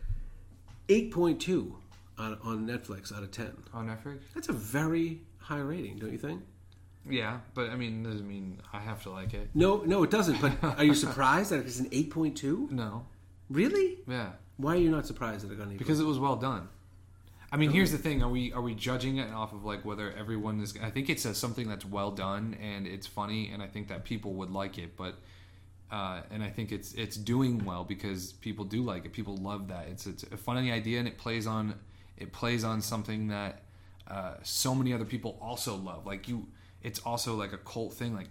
S1: Eight point two on on Netflix out of ten.
S2: on Netflix.
S1: That's a very high rating, don't you think?
S2: Yeah, but I mean, doesn't mean I have to like it.
S1: No, no, it doesn't. But are you surprised that it's an eight point two?
S2: No.
S1: Really?
S2: Yeah,
S1: Why are you not surprised that it got an eight?
S2: because it was well done. I mean, here's the thing: are we are we judging it off of like whether everyone is? I think it's a, something that's well done and it's funny, and I think that people would like it. But uh, and I think it's it's doing well because people do like it. People love that. It's it's a funny idea, and it plays on it plays on something that uh, so many other people also love. Like you, it's also like a cult thing. Like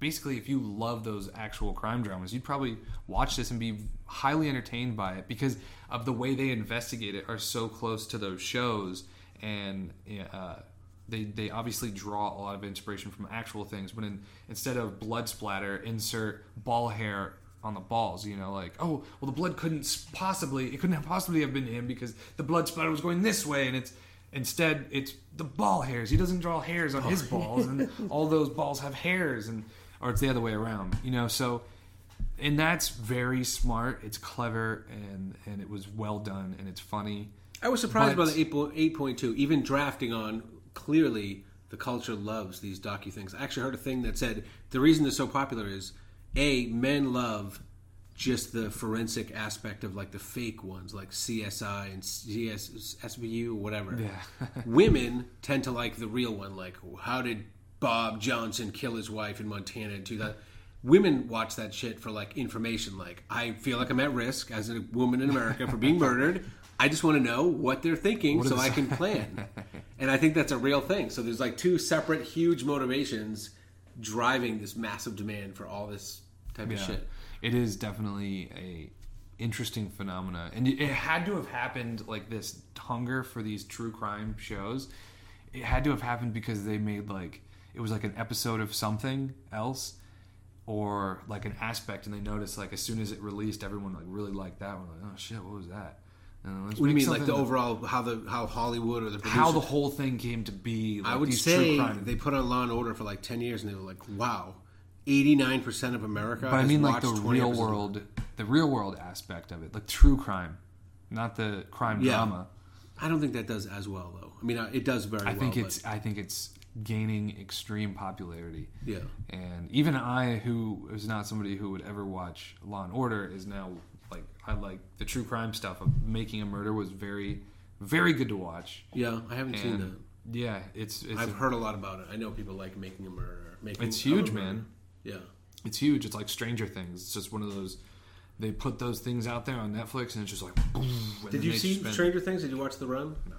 S2: basically, if you love those actual crime dramas, you'd probably watch this and be highly entertained by it because of the way they investigate it are so close to those shows, and uh, they they obviously draw a lot of inspiration from actual things. When in, instead of blood splatter, insert ball hair on the balls. You know, like oh well, the blood couldn't possibly it couldn't have possibly have been him because the blood splatter was going this way, and it's instead it's the ball hairs. He doesn't draw hairs on oh, his balls, and all those balls have hairs, and or it's the other way around. You know, so and that's very smart. It's clever, and and it was well done, and it's funny.
S1: I was surprised
S2: But-
S1: by the eight eight point two. Even drafting on clearly the culture loves these docu things. I actually heard a thing that said the reason they're so popular is a men love just the forensic aspect of like the fake ones like CSI and CS, SVU or whatever.
S2: Yeah.
S1: Women tend to like the real one, like how did Bob Johnson kill his wife in Montana in 2000? Women watch that shit for like information. Like I feel like I'm at risk as a woman in America for being murdered. I just want to know what they're thinking so I can plan. and I think that's a real thing. So there's like two separate huge motivations driving this massive demand for all this type of shit.
S2: It is definitely a interesting phenomena, and it had to have happened like this hunger for these true crime shows. It had to have happened because they made like it was like an episode of something else or like an aspect, and they noticed like as soon as it released, everyone like really liked that one. Like, oh shit, what was that?
S1: What do you mean, like the overall how the how Hollywood or the
S2: how the whole thing came to be? Like,
S1: I would say
S2: true crime.
S1: they put on Law and Order for like ten years, and they were like, "Wow, eighty nine percent of America."
S2: But I mean, like the real world, the real world aspect of it, like true crime, not the crime
S1: Yeah.
S2: drama.
S1: I don't think that does as well, though. I mean, uh, it does very
S2: I
S1: well.
S2: think
S1: but-
S2: it's, I think it's gaining extreme popularity.
S1: yeah.
S2: And even I, who is not somebody who would ever watch Law and Order, is now like I like the true crime stuff. Of Making a Murder was very, very good to watch.
S1: Yeah, I haven't seen that.
S2: Yeah, it's it's
S1: I've heard a lot about it. I know people like making a murder. Making
S2: It's
S1: a
S2: huge, man.
S1: Yeah.
S2: it's huge. It's like Stranger Things. It's just one of those. They put those things out there on Netflix, and it's just like. boom,
S1: Did you see
S2: spend-
S1: Stranger Things? Did you watch The Run?
S2: No.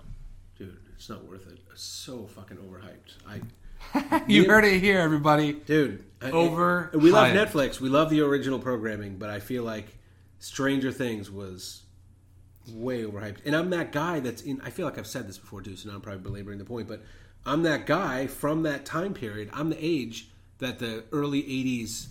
S1: Dude, it's not worth it. It's so fucking overhyped. I,
S2: You heard it here, everybody.
S1: dude,
S2: Over
S1: We love. Netflix. We love the original programming, but I feel like Stranger Things was way overhyped. And I'm that guy that's in. I feel like I've said this before too, so now I'm probably belaboring the point. But I'm that guy from that time period. I'm the age that the early '80s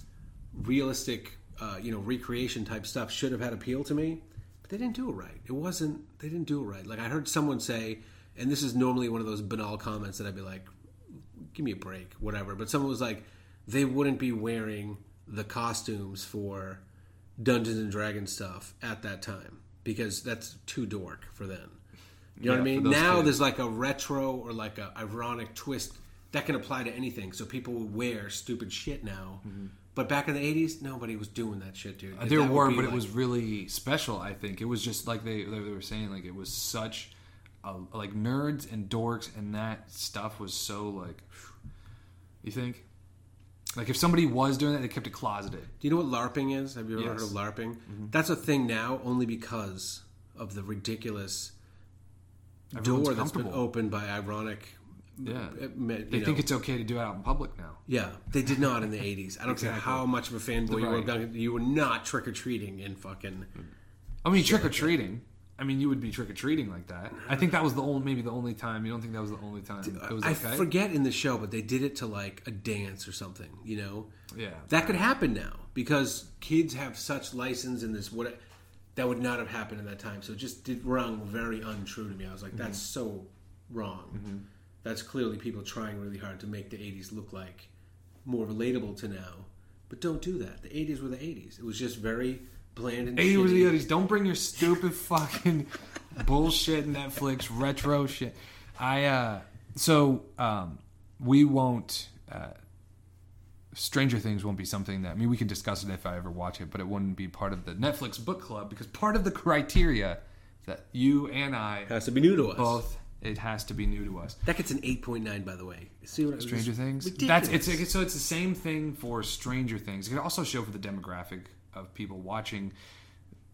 S1: realistic, uh, you know, recreation type stuff should have had appeal to me. But they didn't do it right. It wasn't. They didn't do it right. Like I heard someone say, and this is normally one of those banal comments that I'd be like, give me a break, whatever. But someone was like, they wouldn't be wearing the costumes for Dungeons and Dragons stuff at that time because that's too dork for them. You know
S2: Yeah,
S1: what I mean? Now
S2: kids.
S1: there's like a retro or like a ironic twist. That can apply to anything. So people will wear stupid shit now.
S2: Mm-hmm.
S1: But back in the '80s, nobody was doing that shit, dude.
S2: Uh, there were, but it was really special. I think it was just like they they were saying, like it was such a, like nerds and dorks, and that stuff was so like. You think? Like if somebody was doing that, they kept it closeted.
S1: Do you know what LARPing is? Have you ever
S2: Yes. Mm-hmm.
S1: heard of LARPing? That's a thing now only because of the ridiculous
S2: Everyone's
S1: door that's been opened by ironic.
S2: Yeah. They
S1: know.
S2: think it's okay to do it out in public now.
S1: Yeah, they did not in the '80s. I don't care how much of a fanboy you were.
S2: Right.
S1: Duncan, You were not trick or treating in fucking.
S2: I mean, trick or treating. I mean, you would be trick or treating like that. I think that was the only, maybe the only time. You don't think that was the only time it was
S1: I
S2: okay?
S1: forget in the show, but they did it to like a dance or something. You know,
S2: Yeah.
S1: that could happen now because kids have such license in this. What that would not have happened in that time. So it just did rung very untrue to me. I was like,
S2: Mm-hmm.
S1: that's so wrong. That's clearly people trying really hard to make the '80s look like more relatable to now. But don't do that. The '80s were the '80s. It was just very bland and
S2: 80s was the 80s. Don't bring your stupid fucking bullshit Netflix retro shit. I uh so um we won't uh Stranger Things won't be something that I mean we can discuss it if I ever watch it, but it wouldn't be part of the Netflix book club because part of the criteria that you and I
S1: has to be new to us.
S2: both it has to be new to us.
S1: That gets an 8.9, by the way. See what
S2: Stranger Things.
S1: Ridiculous.
S2: That's it's so it's the same thing for Stranger Things. It can also show for the demographic of people watching.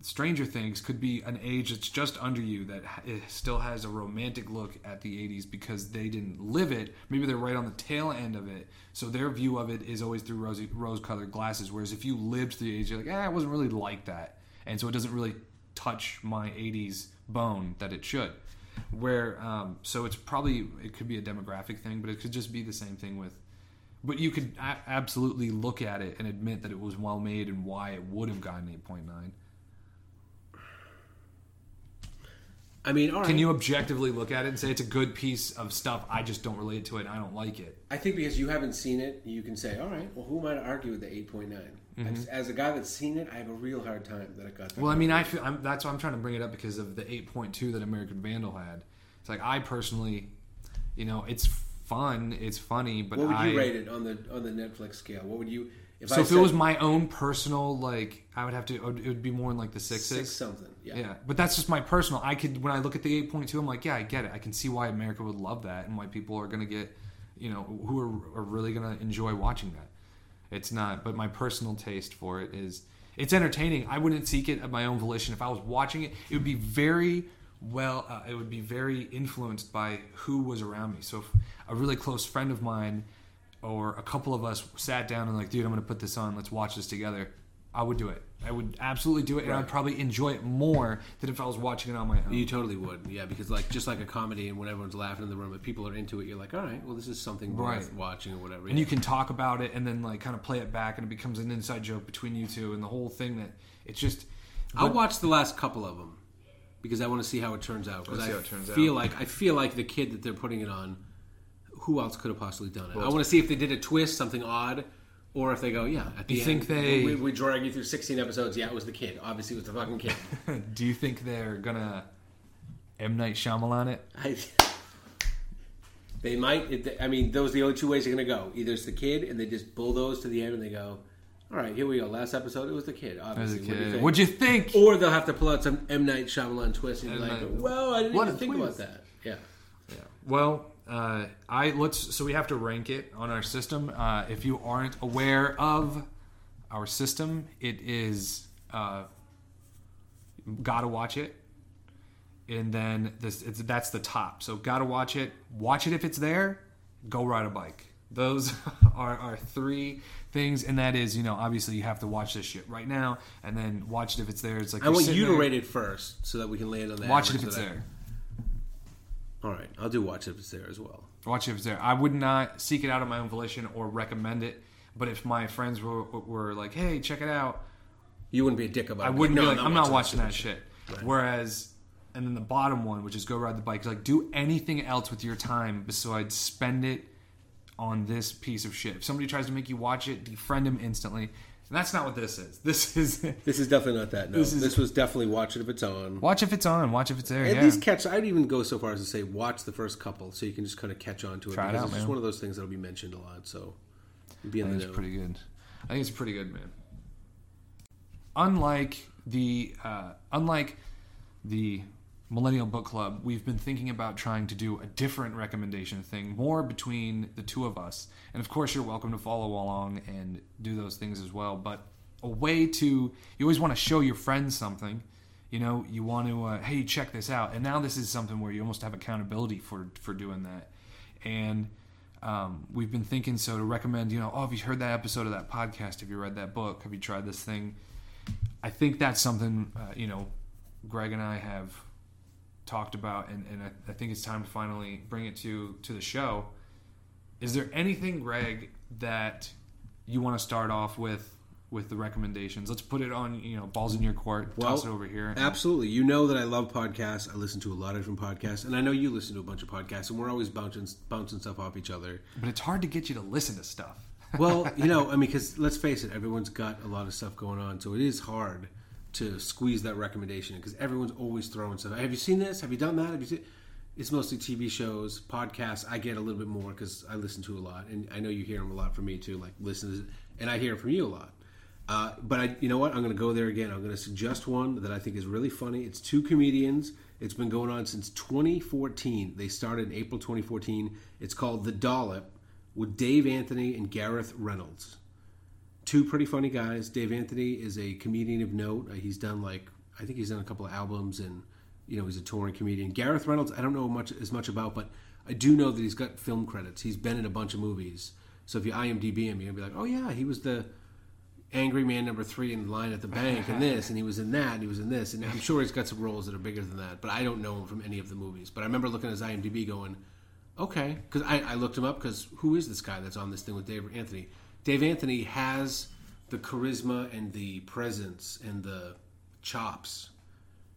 S2: Stranger Things could be an age that's just under you that it still has a romantic look at the 80s because they didn't live it. Maybe they're right on the tail end of it, so their view of it is always through rosy, rose-colored glasses. Whereas if you lived through the age, you're like, ah, it wasn't really like that, and so it doesn't really touch my 80s bone that it should. Where um, so it's probably it could be a demographic thing, but it could just be the same thing with. But you could a- absolutely look at it and admit that it was well made and why it would have gotten eight point nine.
S1: I mean, all right.
S2: Can you objectively look at it and say it's a good piece of stuff? I just don't relate to it. and I don't like it.
S1: I think because you haven't seen it, you can say, all right, well, who am I to argue with the 8.9? As, as a guy that's seen it, I have a real hard time that it got that.
S2: Mm-hmm. Well, I mean, I feel I'm, that's why I'm trying to bring it up because of the eight point two that American Vandal had. It's like I personally, you know, it's fun, it's funny, but
S1: what would
S2: I,
S1: you rate it on the on the Netflix scale? What would you if
S2: So
S1: I
S2: if
S1: said
S2: it was my own personal, like, I would have to. It would be more in like the sixes.
S1: six something? Yeah.
S2: Yeah, but that's just my personal. I could when I look at the eight point two, I'm like, yeah, I get it. I can see why America would love that and why people are gonna get, you know, who are, are really gonna enjoy watching that. It's not, but my personal taste for it is it's entertaining. I wouldn't seek it of my own volition. If I was watching it, it would be very well. Uh, it would be very influenced by who was around me. So if a really close friend of mine or a couple of us sat down and like, dude, I'm gonna put this on. Let's watch this together. I would do it. I would absolutely do it, and I'd probably enjoy it more than if I was watching it on my own.
S1: You totally would, yeah, because like just like a comedy, and when everyone's laughing in the room, if people are into it, you're like, all right, well, this is something worth
S2: Right.
S1: watching or whatever.
S2: and you can talk about it and then like kind of play it back, and it becomes an inside joke between you two, and the whole thing that it's just.
S1: I'll watch the last couple of them because I want to see how it turns out. Because
S2: Let's see
S1: I
S2: how it turns
S1: feel
S2: out.
S1: like I feel like the kid that they're putting it on. Who else could have possibly done it? I want to see if they did a twist, something odd, or if they go, yeah. At the
S2: You
S1: end,
S2: think they-
S1: We, we drag you through 16 episodes. Yeah, it was the kid. Obviously, it was the fucking kid.
S2: Do you think they're gonna M Night Shyamalan it?
S1: I, they might. It, I mean, those are the only two ways they're going to go. Either it's the kid, and they just bulldoze to the end, and they go, "All right, here we go. Last episode, it was the kid." Obviously,
S2: a
S1: What do you
S2: kid,
S1: think?
S2: what'd you think?
S1: Or they'll have to pull out some M Night Shyamalan twist and be
S2: M.
S1: like,
S2: Night.
S1: "Well, I didn't
S2: What
S1: even
S2: a
S1: think about that." Yeah.
S2: Yeah. Well, uh, I let's so we have to rank it on our system. Uh, if you aren't aware of our system, it is uh, gotta watch it, and then this it's, that's the top. So gotta watch it. Watch it if it's there. Go ride a bike. Those are our three things, and that is you know obviously you have to watch this shit right now, and then watch it if it's there. It's like
S1: I want you to
S2: there,
S1: rate it first, so that we can land on that.
S2: Watch it if it's there.
S1: All right, I'll do watch if it's there as well.
S2: Watch if it's there. I would not seek it out of my own volition or recommend it. But if my friends were, were like, "Hey, check it out,"
S1: You wouldn't be a dick about.
S2: I
S1: it.
S2: wouldn't
S1: No,
S2: be like, "I'm not watching that shit." Whereas, and then the bottom one, which is go ride the bike, is like do anything else with your time besides spend it on this piece of shit. If somebody tries to make you watch it, defriend them instantly. And that's not what this is. This is
S1: This is definitely not that. No,
S2: This
S1: this, was definitely watch it if it's on.
S2: watch if it's on, watch if it's there.
S1: At
S2: yeah.
S1: least catch. I'd even go so far as to say watch the first couple, so you can just kind of catch on to it.
S2: Try it
S1: because
S2: out,
S1: it's just one of those things that'll be mentioned a lot. So be
S2: I
S1: in
S2: think
S1: the
S2: it's pretty good. I think it's pretty good, man. Unlike the uh, unlike the Millennial Book Club, we've been thinking about trying to do a different recommendation thing, more between the two of us. And of course, you're welcome to follow along and do those things as well. But a way to you always want to show your friends something. You know, you want to uh, hey, check this out. And now this is something where you almost have accountability for for doing that. And um, we've been thinking so to recommend, you know, oh, have you heard that episode of that podcast? Have you read that book? Have you tried this thing? I think that's something, uh, you know, Greg and I have talked about, and, and I, I think it's time to finally bring it to to the show. Is there anything, Greg, that you want to start off with with the recommendations? Let's put it on, you know, balls in your court. toss it over here.
S1: Absolutely. You know that I love podcasts. I listen to a lot of different podcasts, and I know you listen to a bunch of podcasts, and we're always bouncing bouncing stuff off each other.
S2: But it's hard to get you to listen to stuff.
S1: Well, you know, I mean, because let's face it, everyone's got a lot of stuff going on, so it is hard to squeeze that recommendation because everyone's always throwing stuff. Have you seen this? Have you done that? Have you seen? It's mostly TV shows, podcasts. I get a little bit more because I listen to a lot, and I know you hear them a lot from me too. Like listen, and I hear from you a lot. Uh, but I, you know what? I'm going to go there again. I'm going to suggest one that I think is really funny. It's two comedians. It's been going on since 2014. They started in April 2014. It's called The Dollop with Dave Anthony and Gareth Reynolds. Two pretty funny guys. Dave Anthony is a comedian of note. Uh, he's done like I think he's done a couple of albums and you know he's a touring comedian. Gareth Reynolds, I don't know much as much about, but I do know that he's got film credits. He's been in a bunch of movies. So if you IMDb him, gonna be like, oh yeah, he was the angry man number three in line at the bank and this and he was in that and he was in this and i'm sure he's got some roles that are bigger than that but i don't know him from any of the movies but i remember looking at his imdb going okay because I, I looked him up because who is this guy that's on this thing with dave anthony dave anthony has the charisma and the presence and the chops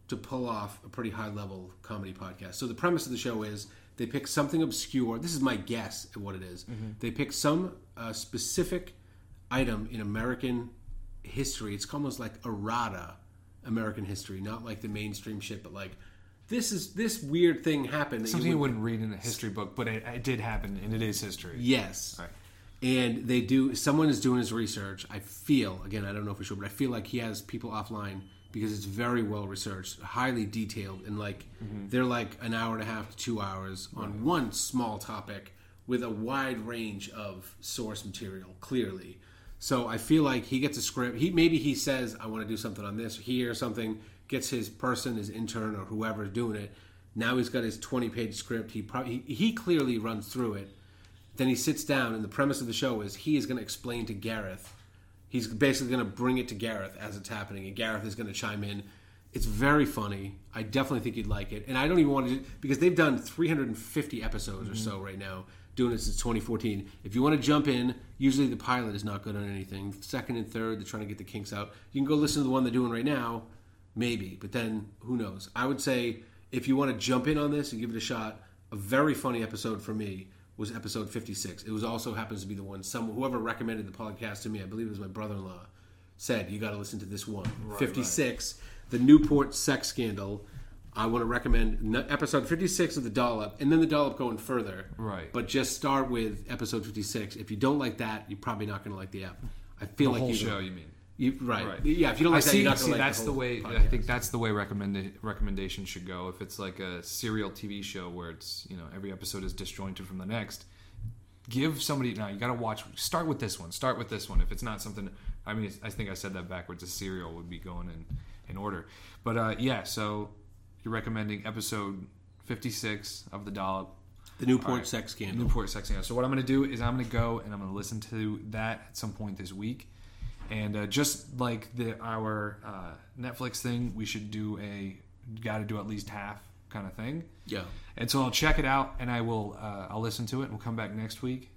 S1: to pull off a pretty high level comedy podcast. So the premise of the show is they pick something obscure. This is my guess at what it is. They pick some uh, specific item in American history. It's almost like errata American history, not like the mainstream shit, but like this is this weird thing happened. That
S2: Something you
S1: wouldn't-
S2: wouldn't read in a history book, but it, it did happen, and it is history.
S1: Yes.
S2: Right.
S1: And they do. Someone is doing his research. I feel again. I don't know for sure, but I feel like he has people offline because it's very well researched, highly detailed, and like mm-hmm. they're like an hour and a half to two hours on one small topic with a wide range of source material. Clearly, so I feel like he gets a script. He maybe he says, "I want to do something on this here or something." Gets his person, his intern, or whoever's doing it. Now he's got his twenty-page script. He probably he, he clearly runs through it. Then he sits down, and the premise of the show is he is going to explain to Gareth. He's basically going to bring it to Gareth as it's happening, and Gareth is going to chime in. It's very funny. I definitely think you'd like it, and I don't even want to because they've done 350 episodes or so mm-hmm. right now, doing it since 2014. If you want to jump in, usually the pilot is not good on anything. Second and third, they're trying to get the kinks out. You can go listen to the one they're doing right now, maybe, but then who knows? I would say if you want to jump in on this and give it a shot, a very funny episode for me was episode 56. It was also happens to be the one some whoever recommended the podcast to me, I believe it was my brother-in-law, said you got to listen to this one. 56, the Newport sex scandal. I want to recommend episode 56 of the Dollop, and then the Dollop going further.
S2: Right.
S1: But just start with episode 56. If you don't like that, you're probably not going to like the app. I feel
S2: The
S1: like
S2: whole
S1: you
S2: show, you mean?
S1: You, right.
S2: Right.
S1: Yeah. If you don't like
S2: I
S1: that,
S2: see. see
S1: like
S2: that's
S1: the,
S2: the, way. I think that's the way recommend recommendation should go. If it's like a serial TV show where it's you know every episode is disjointed from the next, give somebody now. You got to watch. Start with this one. Start with this one. If it's not something, I mean, I think I said that backwards. A serial would be going in in order. But uh, yeah, so you're recommending episode 56 of the Dollop.
S1: the Newport
S2: right.
S1: sex scandal.
S2: Newport Sex Scandal. So what I'm going to do is I'm going to go and I'm going to listen to that at some point this week. And uh, just like the our uh, Netflix thing, we should do a got to do at least half kind of thing.
S1: Yeah.
S2: And so I'll check it out and I will uh, I'll listen to it and we'll come back next week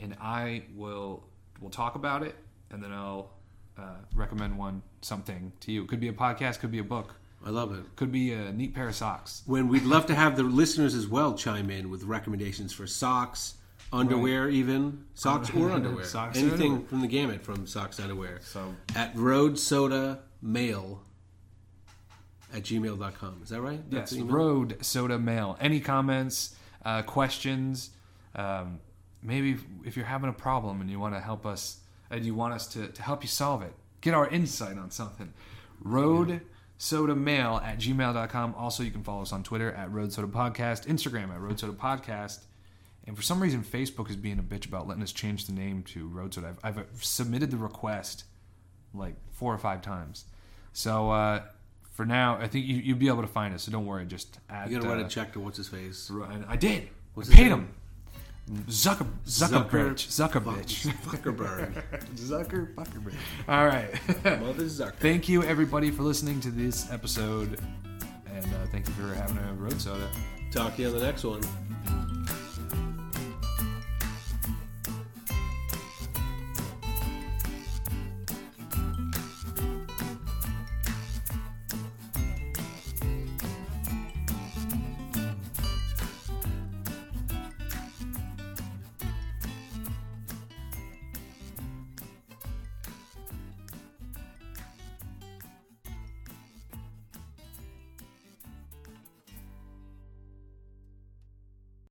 S2: and I will we'll talk about it and then I'll uh, recommend one something to you. Could be a podcast, could be a book,
S1: I love it.
S2: could be a neat pair of socks.
S1: When we'd love to have the listeners as well chime in with recommendations for socks, underwear, even socks or underwear,
S2: Socks
S1: anything
S2: underwear.
S1: from the gamut, from socks to underwear.
S2: So
S1: At Road Soda Mail at gmail.com. Is that right? That's
S2: yes. Road Soda Mail. Any comments, uh, questions? Um, maybe if you're having a problem and you want to help us, and you want us to, to help you solve it, get our insight on something. Road Soda Mail at gmail.com. Also, you can follow us on Twitter at Road Soda Podcast, Instagram at Road Soda Podcast. And for some reason, Facebook is being a bitch about letting us change the name to Road Soda. I've, I've submitted the request like four or five times. So uh, for now, I think you, you'll be able to find us. So don't worry. Just add.
S1: You gotta write
S2: uh,
S1: a check to what's his face.
S2: and I did.
S1: What's
S2: I paid
S1: name?
S2: him. Zucker, Zucker, bitch, Zucker, bitch,
S1: Zuckerberg.
S2: Zucker, fucker. All right.
S1: Mother Zucker.
S2: thank you everybody for listening to this episode, and uh, thank you for having a road soda.
S1: Talk to you on the next one.